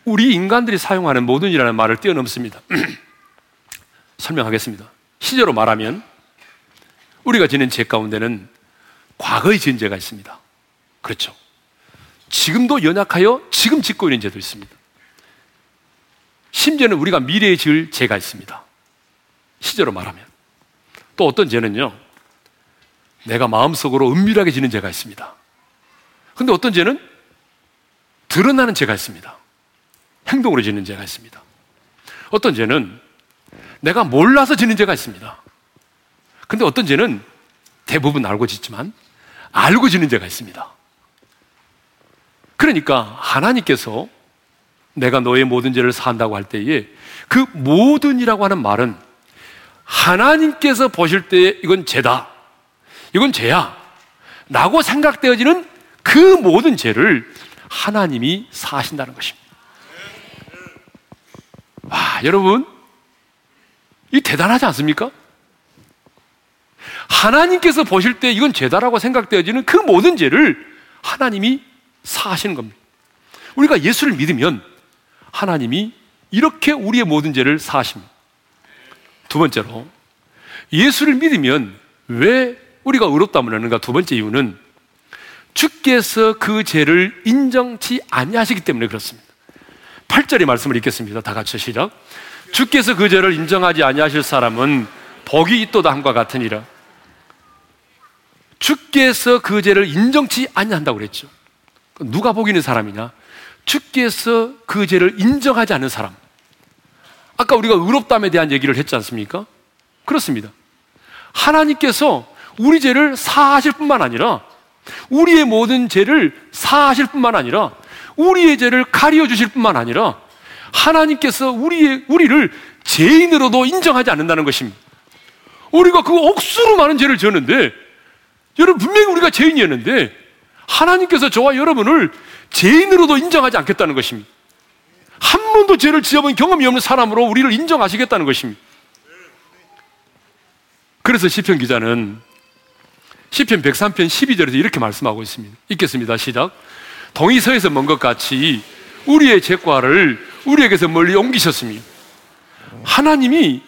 우리 인간들이 사용하는 모든 이라는 말을 뛰어넘습니다. 설명하겠습니다. 시제로 말하면 우리가 지는 죄 가운데는 과거의 지은 죄가 있습니다. 그렇죠. 지금도 연약하여 지금 짓고 있는 죄도 있습니다. 심지어는 우리가 미래에 지을 죄가 있습니다. 시제로 말하면. 또 어떤 죄는요, 내가 마음속으로 은밀하게 지는 죄가 있습니다. 근데 어떤 죄는 드러나는 죄가 있습니다. 행동으로 지는 죄가 있습니다. 어떤 죄는 내가 몰라서 지는 죄가 있습니다. 근데 어떤 죄는 대부분 알고 짓지만 알고 지는 죄가 있습니다. 그러니까 하나님께서 내가 너의 모든 죄를 사한다고 할 때에 그 모든이라고 하는 말은 하나님께서 보실 때 이건 죄다. 이건 죄야. 라고 생각되어지는 그 모든 죄를 하나님이 사하신다는 것입니다. 와, 여러분, 이 대단하지 않습니까? 하나님께서 보실 때 이건 죄다라고 생각되어지는 그 모든 죄를 하나님이 사하시는 겁니다. 우리가 예수를 믿으면 하나님이 이렇게 우리의 모든 죄를 사하십니다. 두 번째로, 예수를 믿으면 왜 우리가 의롭다면 하는가? 두 번째 이유는 주께서 그 죄를 인정치 아니하시기 때문에 그렇습니다. 8절의 말씀을 읽겠습니다. 다 같이 시작. 주께서 그 죄를 인정하지 아니하실 사람은 복이 있도다 함과 같으니라. 주께서 그 죄를 인정치 아니한다고 그랬죠. 누가 복 있는 사람이냐? 주께서 그 죄를 인정하지 않는 사람. 아까 우리가 의롭담에 대한 얘기를 했지 않습니까? 그렇습니다. 하나님께서 우리 죄를 사하실 뿐만 아니라 우리의 모든 죄를 사하실 뿐만 아니라 우리의 죄를 가려 주실 뿐만 아니라 하나님께서 우리의 우리를 죄인으로도 인정하지 않는다는 것입니다. 우리가 그 억수로 많은 죄를 지었는데 여러분 분명히 우리가 죄인이었는데 하나님께서 저와 여러분을 죄인으로도 인정하지 않겠다는 것입니다. 한 번도 죄를 지어본 경험이 없는 사람으로 우리를 인정하시겠다는 것입니다. 그래서 시편 기자는 시편 103편 12절에서 이렇게 말씀하고 있습니다. 읽겠습니다. 시작. 동이 서에서 먼 것 같이 우리의 죄과를 우리에게서 멀리 옮기셨습니다. 하나님이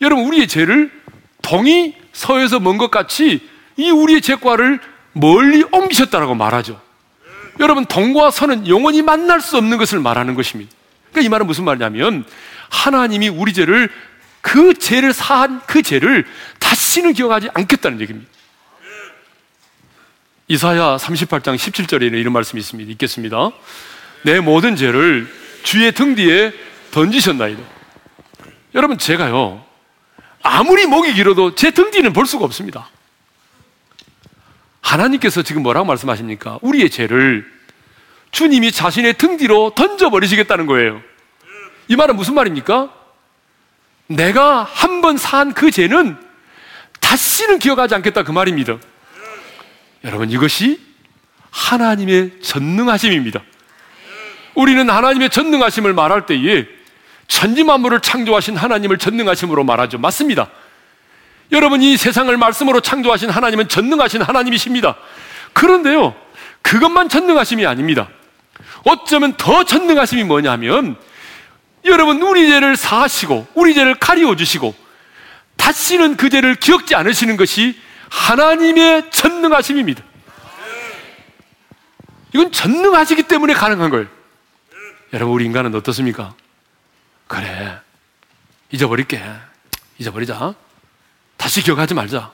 여러분 우리의 죄를 동이 서에서 먼 것 같이 이 우리의 죄과를 멀리 옮기셨다라고 말하죠. 여러분, 동과 서는 영원히 만날 수 없는 것을 말하는 것입니다. 그러니까 이 말은 무슨 말이냐면 하나님이 우리 죄를 그 죄를 사한 그 죄를 다시는 기억하지 않겠다는 얘기입니다. 이사야 38장 17절에는 이런 말씀이 있습니다. 읽겠습니다. 내 모든 죄를 주의 등 뒤에 던지셨나이다. 여러분, 제가요, 아무리 목이 길어도 제 등 뒤는 볼 수가 없습니다. 하나님께서 지금 뭐라고 말씀하십니까? 우리의 죄를 주님이 자신의 등 뒤로 던져버리시겠다는 거예요. 이 말은 무슨 말입니까? 내가 한 번 산 그 죄는 다시는 기억하지 않겠다 그 말입니다. 여러분 이것이 하나님의 전능하심입니다. 우리는 하나님의 전능하심을 말할 때에 천지 만물을 창조하신 하나님을 전능하심으로 말하죠. 맞습니다. 여러분 이 세상을 말씀으로 창조하신 하나님은 전능하신 하나님이십니다. 그런데요. 그것만 전능하심이 아닙니다. 어쩌면 더 전능하심이 뭐냐면 여러분 우리 죄를 사하시고 우리 죄를 가리워 주시고 다시는 그 죄를 기억지 않으시는 것이 하나님의 전능하심입니다. 이건 전능하시기 때문에 가능한 거예요. 여러분 우리 인간은 어떻습니까? 그래 잊어버릴게 잊어버리자 다시 기억하지 말자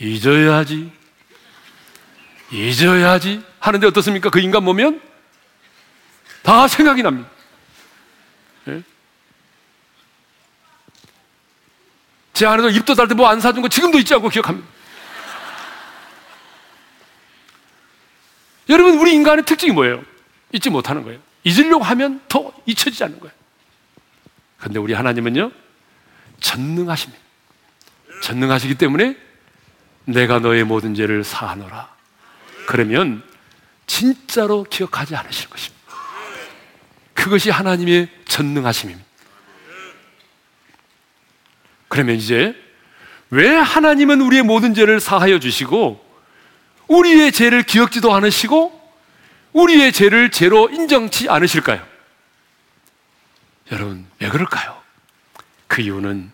잊어야지 잊어야지 하는데 어떻습니까? 그 인간 보면 다 생각이 납니다. 제 안에도 입도 달때 뭐 안 사준 거 지금도 잊지 않고 기억합니다. 여러분, 우리 인간의 특징이 뭐예요? 잊지 못하는 거예요. 잊으려고 하면 더 잊혀지지 않는 거예요. 근데 우리 하나님은요, 전능하십니다. 전능하시기 때문에 내가 너의 모든 죄를 사하노라. 그러면 진짜로 기억하지 않으실 것입니다. 그것이 하나님의 전능하심입니다. 그러면 이제 왜 하나님은 우리의 모든 죄를 사하여 주시고 우리의 죄를 기억지도 않으시고 우리의 죄를 죄로 인정치 않으실까요? 여러분, 왜 그럴까요? 그 이유는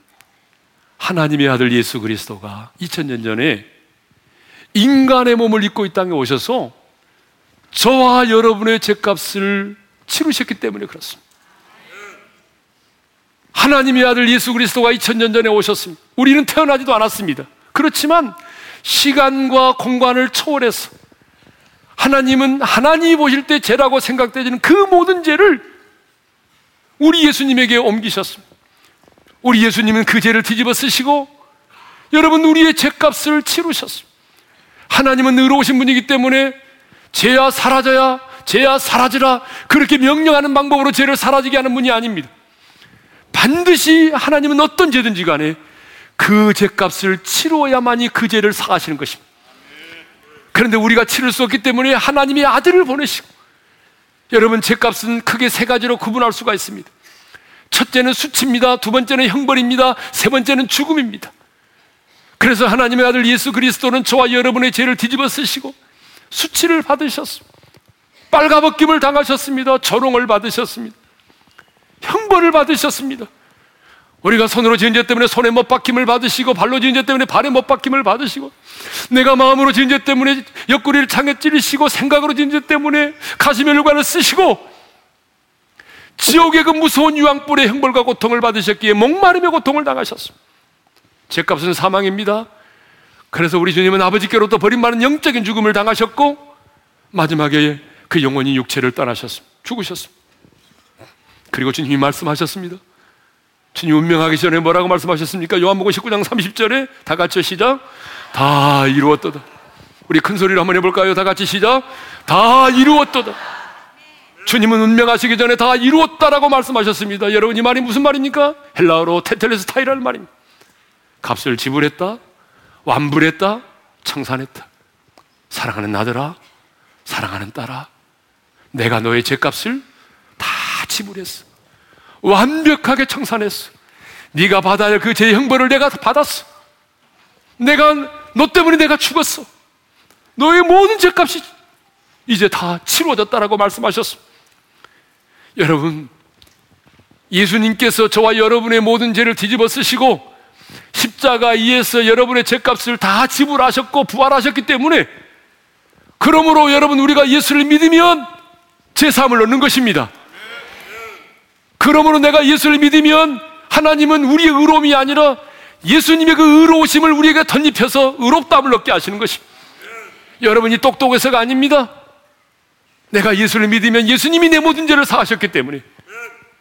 하나님의 아들 예수 그리스도가 2000년 전에 인간의 몸을 입고 이 땅에 오셔서 저와 여러분의 죄값을 치르셨기 때문에 그렇습니다. 하나님의 아들 예수 그리스도가 2000년 전에 오셨습니다. 우리는 태어나지도 않았습니다. 그렇지만 시간과 공간을 초월해서 하나님은 하나님이 보실 때 죄라고 생각되지는 그 모든 죄를 우리 예수님에게 옮기셨습니다. 우리 예수님은 그 죄를 뒤집어 쓰시고 여러분 우리의 죄값을 치르셨습니다. 하나님은 의로우신 분이기 때문에 죄야 사라져야 죄야 사라지라 그렇게 명령하는 방법으로 죄를 사라지게 하는 분이 아닙니다. 반드시 하나님은 어떤 죄든지 간에 그 죄값을 치루어야만이 그 죄를 사하시는 것입니다. 그런데 우리가 치를 수 없기 때문에 하나님의 아들을 보내시고 여러분 죄값은 크게 세 가지로 구분할 수가 있습니다. 첫째는 수치입니다. 두 번째는 형벌입니다. 세 번째는 죽음입니다. 그래서 하나님의 아들 예수 그리스도는 저와 여러분의 죄를 뒤집어 쓰시고 수치를 받으셨습니다. 빨가벗김을 당하셨습니다. 조롱을 받으셨습니다. 형벌을 받으셨습니다. 우리가 손으로 지은 죄 때문에 손에 못 박힘을 받으시고 발로 지은 죄 때문에 발에 못 박힘을 받으시고 내가 마음으로 지은 죄 때문에 옆구리를 창에 찌르시고 생각으로 지은 죄 때문에 가시면류관을 쓰시고 지옥의 그 무서운 유황불의 형벌과 고통을 받으셨기에 목마름의 고통을 당하셨습니다. 죄값은 사망입니다. 그래서 우리 주님은 아버지께로부터 버림받은 영적인 죽음을 당하셨고 마지막에 그 영혼이 육체를 떠나셨습니다. 죽으셨습니다. 그리고 주님이 말씀하셨습니다. 주님 운명하기 전에 뭐라고 말씀하셨습니까? 요한복음 19장 30절에 다 같이 시작. 다 이루었도다. 우리 큰 소리로 한번 해볼까요? 다 같이 시작. 다 이루었도다. 주님은 운명하시기 전에 다 이루었다라고 말씀하셨습니다. 여러분 이 말이 무슨 말입니까? 헬라어로 테텔레스 타이라는 말입니다. 값을 지불했다, 완불했다, 청산했다. 사랑하는 아들아, 사랑하는 딸아, 내가 너의 죄값을 다 지불했어. 완벽하게 청산했어. 네가 받아야 할그 죄의 형벌을 내가 받았어. 내가 너 때문에 내가 죽었어. 너의 모든 죄값이 이제 다 치루어졌다라고 말씀하셨습니다. 여러분, 예수님께서 저와 여러분의 모든 죄를 뒤집어 쓰시고 십자가 이에서 여러분의 죄값을 다 지불하셨고 부활하셨기 때문에 그러므로 여러분 우리가 예수를 믿으면 제 삶을 얻는 것입니다. 그러므로 내가 예수를 믿으면 하나님은 우리의 의로움이 아니라 예수님의 그 의로우심을 우리에게 덧입혀서 의롭다함을 얻게 하시는 것입니다. 여러분이 똑똑해서가 아닙니다. 내가 예수를 믿으면 예수님이 내 모든 죄를 사하셨기 때문에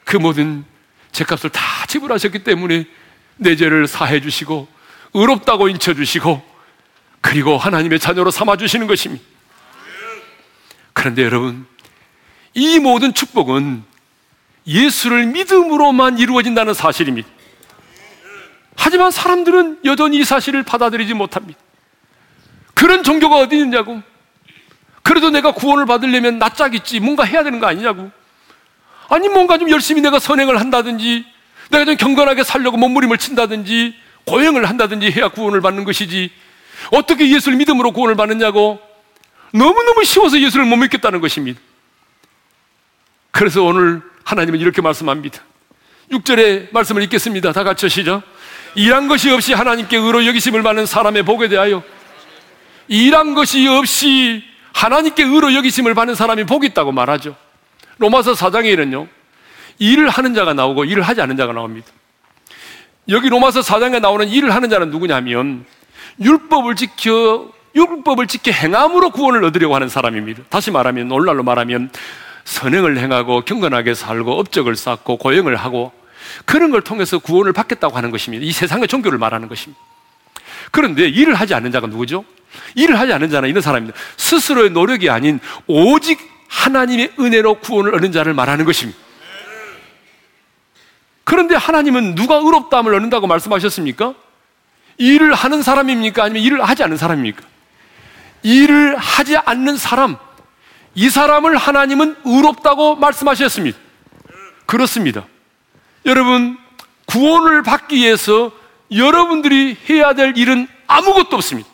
그 모든 죄값을 다 지불하셨기 때문에 내 죄를 사해 주시고 의롭다고 인쳐 주시고 그리고 하나님의 자녀로 삼아 주시는 것입니다. 그런데 여러분 이 모든 축복은 예수를 믿음으로만 이루어진다는 사실입니다. 하지만 사람들은 여전히 이 사실을 받아들이지 못합니다. 그런 종교가 어디 있느냐고. 그래도 내가 구원을 받으려면 낯짝 있지. 뭔가 해야 되는 거 아니냐고. 아니, 뭔가 좀 열심히 내가 선행을 한다든지, 내가 좀 경건하게 살려고 몸부림을 친다든지, 고행을 한다든지 해야 구원을 받는 것이지. 어떻게 예수를 믿음으로 구원을 받느냐고. 너무너무 쉬워서 예수를 못 믿겠다는 것입니다. 그래서 오늘 하나님은 이렇게 말씀합니다. 6절의 말씀을 읽겠습니다. 다 같이 시죠. 일한 것이 없이 하나님께 의로 여기심을 받는 사람의 복에 대하여 일한 것이 없이 하나님께 의로 여기심을 받는 사람이 복이 있다고 말하죠. 로마서 4장에는요, 일을 하는 자가 나오고 일을 하지 않는 자가 나옵니다. 여기 로마서 4장에 나오는 일을 하는 자는 누구냐면, 율법을 지켜, 율법을 지켜 행함으로 구원을 얻으려고 하는 사람입니다. 다시 말하면, 오늘날로 말하면, 선행을 행하고 경건하게 살고 업적을 쌓고 고용을 하고 그런 걸 통해서 구원을 받겠다고 하는 것입니다. 이 세상의 종교를 말하는 것입니다. 그런데 일을 하지 않는 자가 누구죠? 일을 하지 않는 자는 이런 사람입니다. 스스로의 노력이 아닌 오직 하나님의 은혜로 구원을 얻는 자를 말하는 것입니다. 그런데 하나님은 누가 의롭다함을 얻는다고 말씀하셨습니까? 일을 하는 사람입니까? 아니면 일을 하지 않는 사람입니까? 일을 하지 않는 사람, 이 사람을 하나님은 의롭다고 말씀하셨습니다. 그렇습니다. 여러분, 구원을 받기 위해서 여러분들이 해야 될 일은 아무것도 없습니다.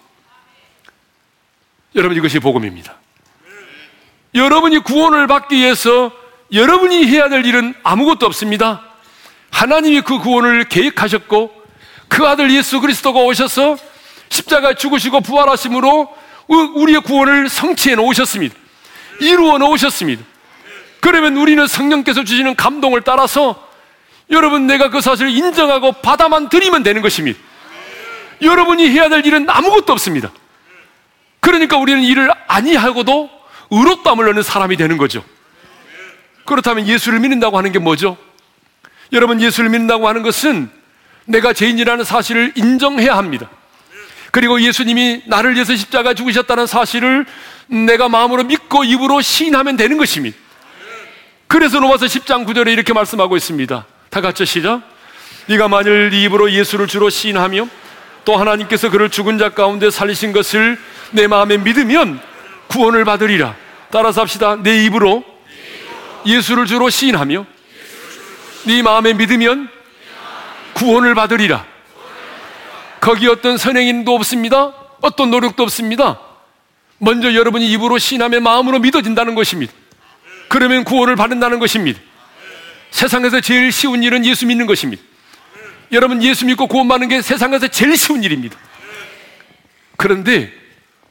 여러분, 이것이 복음입니다. 여러분이 구원을 받기 위해서 여러분이 해야 될 일은 아무것도 없습니다. 하나님이 그 구원을 계획하셨고 그 아들 예수 그리스도가 오셔서 십자가에 죽으시고 부활하심으로 우리의 구원을 성취해 놓으셨습니다. 이루어 놓으셨습니다. 그러면 우리는 성령께서 주시는 감동을 따라서 여러분 내가 그 사실을 인정하고 받아만 드리면 되는 것입니다. 여러분이 해야 될 일은 아무것도 없습니다. 그러니까 우리는 일을 아니하고도 의롭다함을 얻는 사람이 되는 거죠. 그렇다면 예수를 믿는다고 하는 게 뭐죠? 여러분 예수를 믿는다고 하는 것은 내가 죄인이라는 사실을 인정해야 합니다. 그리고 예수님이 나를 위해서 십자가 죽으셨다는 사실을 내가 마음으로 믿고 입으로 시인하면 되는 것입니다. 그래서 로마서 10장 9절에 이렇게 말씀하고 있습니다. 다 같이 시작. 네가 만일 네 입으로 예수를 주로 시인하며 또 하나님께서 그를 죽은 자 가운데 살리신 것을 내 마음에 믿으면 구원을 받으리라. 따라서 합시다. 내 입으로 예수를 주로 시인하며 네 마음에 믿으면 구원을 받으리라. 거기 어떤 선행인도 없습니다. 어떤 노력도 없습니다. 먼저 여러분이 입으로 신함의 마음으로 믿어진다는 것입니다. 그러면 구원을 받는다는 것입니다. 세상에서 제일 쉬운 일은 예수 믿는 것입니다. 여러분 예수 믿고 구원받는 게 세상에서 제일 쉬운 일입니다. 그런데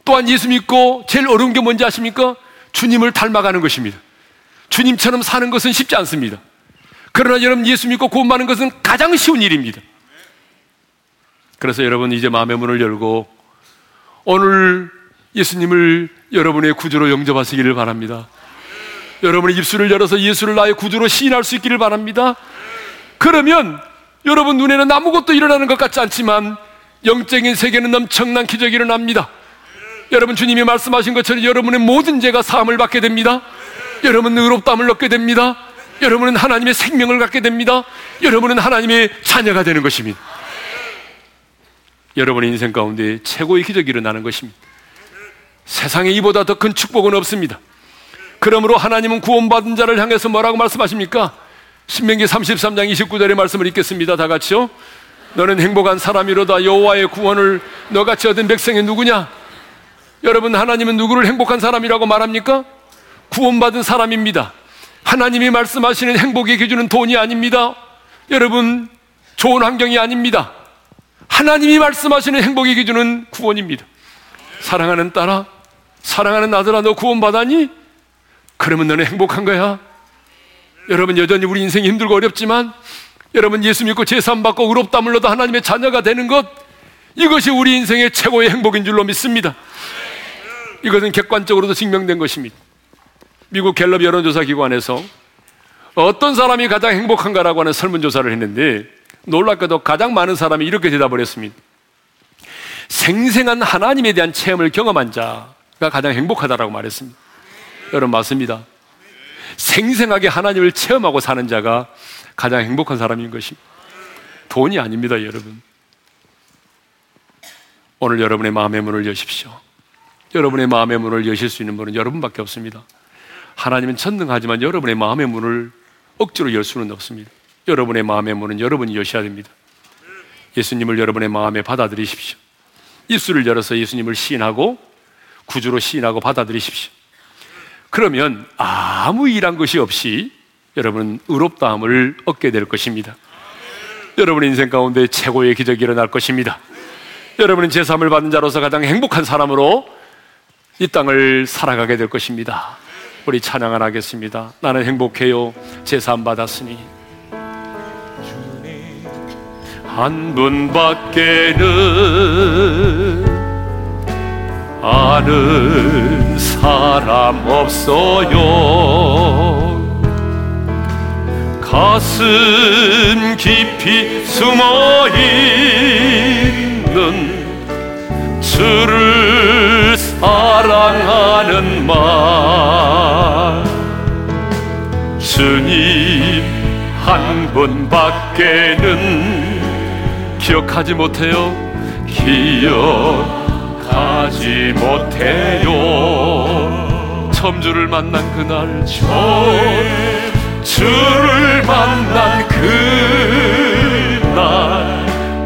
또한 예수 믿고 제일 어려운 게 뭔지 아십니까? 주님을 닮아가는 것입니다. 주님처럼 사는 것은 쉽지 않습니다. 그러나 여러분 예수 믿고 구원받는 것은 가장 쉬운 일입니다. 그래서 여러분 이제 마음의 문을 열고 오늘 예수님을 여러분의 구주로 영접하시기를 바랍니다. 여러분의 입술을 열어서 예수를 나의 구주로 시인할 수 있기를 바랍니다. 그러면 여러분 눈에는 아무것도 일어나는 것 같지 않지만 영적인 세계는 엄청난 기적이 일어납니다. 여러분 주님이 말씀하신 것처럼 여러분의 모든 죄가 사함을 받게 됩니다. 여러분은 의롭다함을 얻게 됩니다. 여러분은 하나님의 생명을 갖게 됩니다. 여러분은 하나님의 자녀가 되는 것입니다. 여러분의 인생 가운데 최고의 기적이 일어나는 것입니다. 세상에 이보다 더 큰 축복은 없습니다. 그러므로 하나님은 구원받은 자를 향해서 뭐라고 말씀하십니까? 신명기 33장 29절의 말씀을 읽겠습니다. 다 같이요. 너는 행복한 사람이로다 여호와의 구원을 너같이 얻은 백성이 누구냐? 여러분 하나님은 누구를 행복한 사람이라고 말합니까? 구원받은 사람입니다. 하나님이 말씀하시는 행복의 기준은 돈이 아닙니다. 여러분 좋은 환경이 아닙니다. 하나님이 말씀하시는 행복의 기준은 구원입니다. 사랑하는 딸아, 사랑하는 아들아, 너 구원받았니? 그러면 너는 행복한 거야. 여러분 여전히 우리 인생이 힘들고 어렵지만 여러분 예수 믿고 제삼 받고 의롭다 물러 도 하나님의 자녀가 되는 것 이것이 우리 인생의 최고의 행복인 줄로 믿습니다. 이것은 객관적으로도 증명된 것입니다. 미국 갤럽 여론조사 기관에서 어떤 사람이 가장 행복한가라고 하는 설문조사를 했는데 놀랍게도 가장 많은 사람이 이렇게 대답을 했습니다. 생생한 하나님에 대한 체험을 경험한 자가 가장 행복하다라고 말했습니다. 여러분 맞습니다. 생생하게 하나님을 체험하고 사는 자가 가장 행복한 사람인 것입니다. 돈이 아닙니다, 여러분. 오늘 여러분의 마음의 문을 여십시오. 여러분의 마음의 문을 여실 수 있는 분은 여러분밖에 없습니다. 하나님은 전능하지만 여러분의 마음의 문을 억지로 열 수는 없습니다. 여러분의 마음의 문은 여러분이 여셔야 됩니다. 예수님을 여러분의 마음에 받아들이십시오. 입술을 열어서 예수님을 시인하고 구주로 시인하고 받아들이십시오. 그러면 아무 일한 것이 없이 여러분 의롭다함을 얻게 될 것입니다. 여러분 인생 가운데 최고의 기적이 일어날 것입니다. 여러분은 제3을 받은 자로서 가장 행복한 사람으로 이 땅을 살아가게 될 것입니다. 우리 찬양을 하겠습니다. 나는 행복해요. 제3 받았으니. 한 분밖에는 아는 사람 없어요. 가슴 깊이 숨어 있는 주를 사랑하는 말 주님 한 분밖에는 기억하지 못해요. 기억하지 못해요. 처음 주를 만난 그날 처음 주를 만난 그날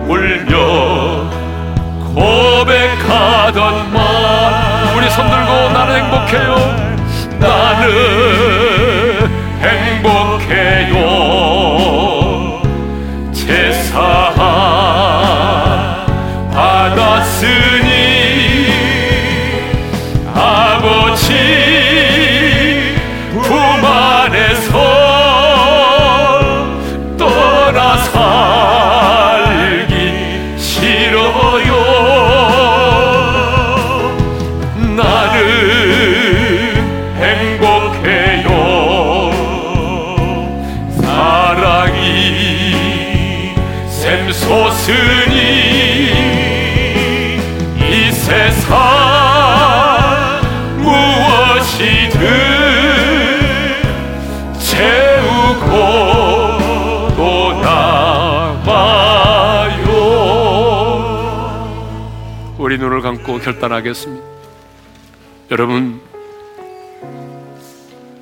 울며 고백하던 말 우리 손 들고 나는 행복해요 나는 행복해요 눈을 감고 결단하겠습니다. 여러분,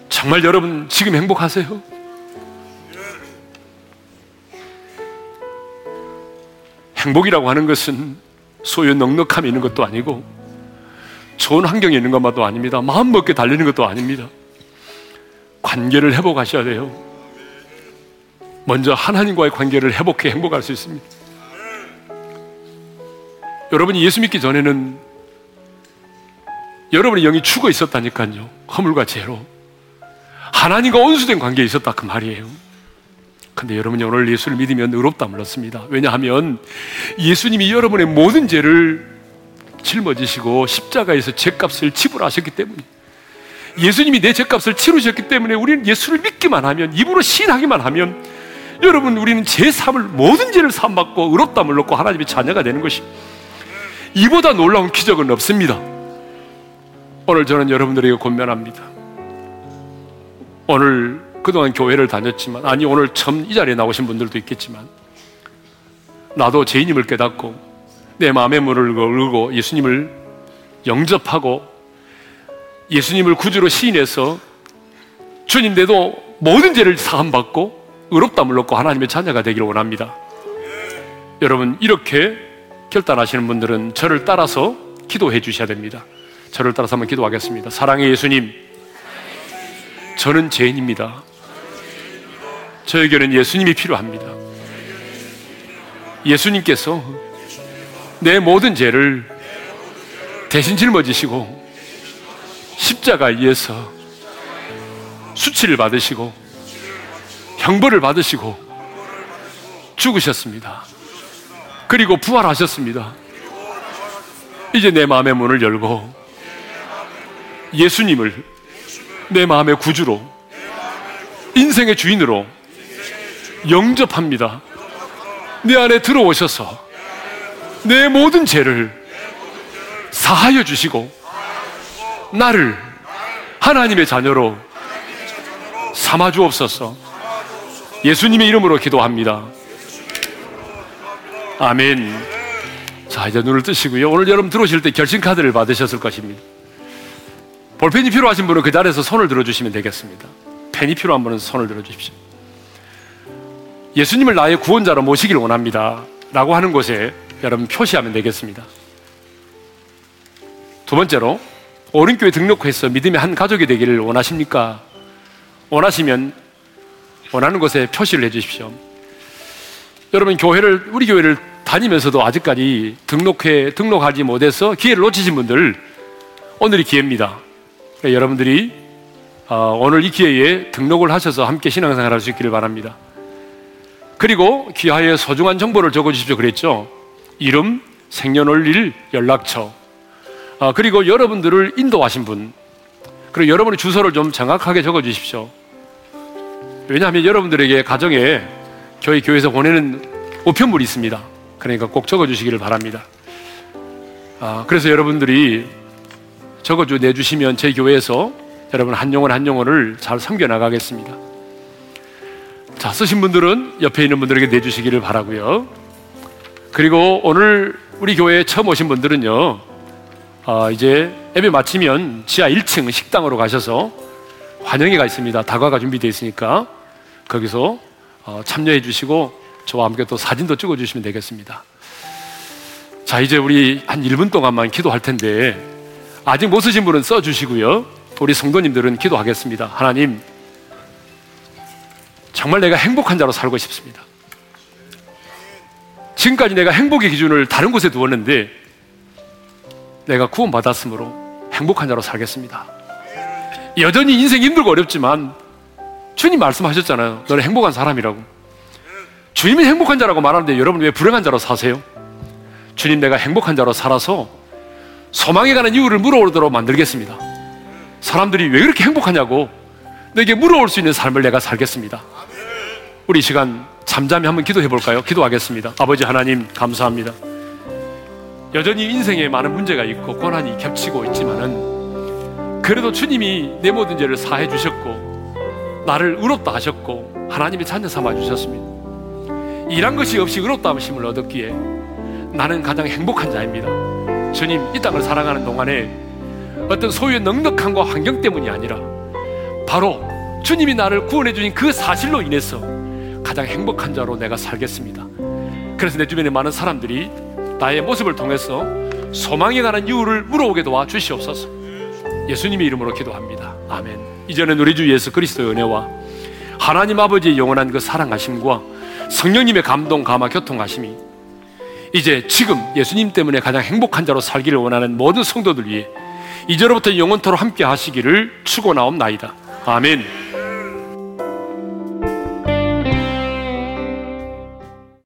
정말 여러분 지금 행복하세요? 행복이라고 하는 것은 소유 넉넉함이 있는 것도 아니고 좋은 환경에 있는 것만도 아닙니다. 마음 먹게 달리는 것도 아닙니다. 관계를 회복하셔야 돼요. 먼저 하나님과의 관계를 회복해 행복할 수 있습니다. 여러분이 예수 믿기 전에는 여러분의 영이 죽어 있었다니까요. 허물과 죄로. 하나님과 온수된 관계에 있었다 그 말이에요. 근데 여러분이 오늘 예수를 믿으면 의롭다 물었습니다. 왜냐하면 예수님이 여러분의 모든 죄를 짊어지시고 십자가에서 죄값을 지불하셨기 때문에 예수님이 내 죄값을 치르셨기 때문에 우리는 예수를 믿기만 하면 입으로 신하기만 하면 여러분 우리는 죄 삼을 모든 죄를 삼받고 의롭다물 넣고 하나님의 자녀가 되는 것입니다. 이보다 놀라운 기적은 없습니다. 오늘 저는 여러분들에게 권면합니다. 오늘 그동안 교회를 다녔지만, 아니, 오늘 처음 이 자리에 나오신 분들도 있겠지만, 나도 죄인임을 깨닫고, 내 마음의 문을 열고 예수님을 영접하고, 예수님을 구주로 시인해서, 주님 내도 모든 죄를 사함받고, 의롭다물 넣고 하나님의 자녀가 되기를 원합니다. 여러분, 이렇게 결단하시는 분들은 저를 따라서 기도해 주셔야 됩니다. 저를 따라서 한번 기도하겠습니다. 사랑의 예수님, 저는 죄인입니다. 저에게는 예수님이 필요합니다. 예수님께서 내 모든 죄를 대신 짊어지시고 십자가에 의해서 수치를 받으시고 형벌을 받으시고 죽으셨습니다. 그리고 부활하셨습니다. 이제 내 마음의 문을 열고 예수님을 내 마음의 구주로 인생의 주인으로 영접합니다. 내 안에 들어오셔서 내 모든 죄를 사하여 주시고 나를 하나님의 자녀로 삼아 주옵소서. 예수님의 이름으로 기도합니다. 아멘. 자, 이제 눈을 뜨시고요. 오늘 여러분 들어오실 때 결심 카드를 받으셨을 것입니다. 볼펜이 필요하신 분은 그 자리에서 손을 들어주시면 되겠습니다. 펜이 필요한 분은 손을 들어주십시오. 예수님을 나의 구원자로 모시길 원합니다. 라고 하는 곳에 여러분 표시하면 되겠습니다. 두 번째로, 오른교회 등록해서 믿음의 한 가족이 되기를 원하십니까? 원하시면 원하는 곳에 표시를 해 주십시오. 여러분, 교회를, 우리 교회를 다니면서도 아직까지 등록해, 등록하지 못해서 기회를 놓치신 분들, 오늘이 기회입니다. 그러니까 여러분들이 어, 오늘 이 기회에 등록을 하셔서 함께 신앙생활 할수 있기를 바랍니다. 그리고 귀하의 소중한 정보를 적어주십시오. 그랬죠? 이름, 생년월일, 연락처. 어, 그리고 여러분들을 인도하신 분. 그리고 여러분의 주소를 좀 정확하게 적어주십시오. 왜냐하면 여러분들에게 가정에 저희 교회에서 보내는 우편물이 있습니다. 그러니까 꼭 적어주시기를 바랍니다. 아, 그래서 여러분들이 적어주 내주시면 제 교회에서 여러분 한 영혼 한 영혼을 잘 섬겨 나가겠습니다. 자, 쓰신 분들은 옆에 있는 분들에게 내주시기를 바라고요. 그리고 오늘 우리 교회에 처음 오신 분들은요, 아, 이제 예배 마치면 지하 1층 식당으로 가셔서 환영회가 있습니다. 다과가 준비되어 있으니까 거기서 어, 참여해 주시고 저와 함께 또 사진도 찍어 주시면 되겠습니다. 자, 이제 우리 한 1분 동안만 기도할 텐데 아직 못 쓰신 분은 써 주시고요. 우리 성도님들은 기도하겠습니다. 하나님, 정말 내가 행복한 자로 살고 싶습니다. 지금까지 내가 행복의 기준을 다른 곳에 두었는데 내가 구원받았으므로 행복한 자로 살겠습니다. 여전히 인생 힘들고 어렵지만 주님 말씀하셨잖아요. 너는 행복한 사람이라고. 주님이 행복한 자라고 말하는데 여러분 왜 불행한 자로 사세요? 주님 내가 행복한 자로 살아서 소망에 관한 이유를 물어오도록 만들겠습니다. 사람들이 왜 그렇게 행복하냐고 내게 물어올 수 있는 삶을 내가 살겠습니다. 우리 시간 잠잠히 한번 기도해 볼까요? 기도하겠습니다. 아버지 하나님 감사합니다. 여전히 인생에 많은 문제가 있고 고난이 겹치고 있지만은 그래도 주님이 내 모든 죄를 사해 주셨고 나를 의롭다 하셨고 하나님의 자녀 삼아 주셨습니다. 일한 것이 없이 의롭다 하심을 얻었기에 나는 가장 행복한 자입니다. 주님, 이 땅을 살아가는 동안에 어떤 소유의 넉넉함과 환경 때문이 아니라 바로 주님이 나를 구원해 주신 그 사실로 인해서 가장 행복한 자로 내가 살겠습니다. 그래서 내 주변에 많은 사람들이 나의 모습을 통해서 소망에 관한 이유를 물어오게 도와 주시옵소서. 예수님의 이름으로 기도합니다. 아멘. 이제는 우리 주 예수 그리스도의 은혜와 하나님 아버지의 영원한 그 사랑하심과 성령님의 감동, 감화, 교통하심이 이제 지금 예수님 때문에 가장 행복한 자로 살기를 원하는 모든 성도들 위해 이제로부터 영원토로 함께 하시기를 축원하옵나이다. 아멘.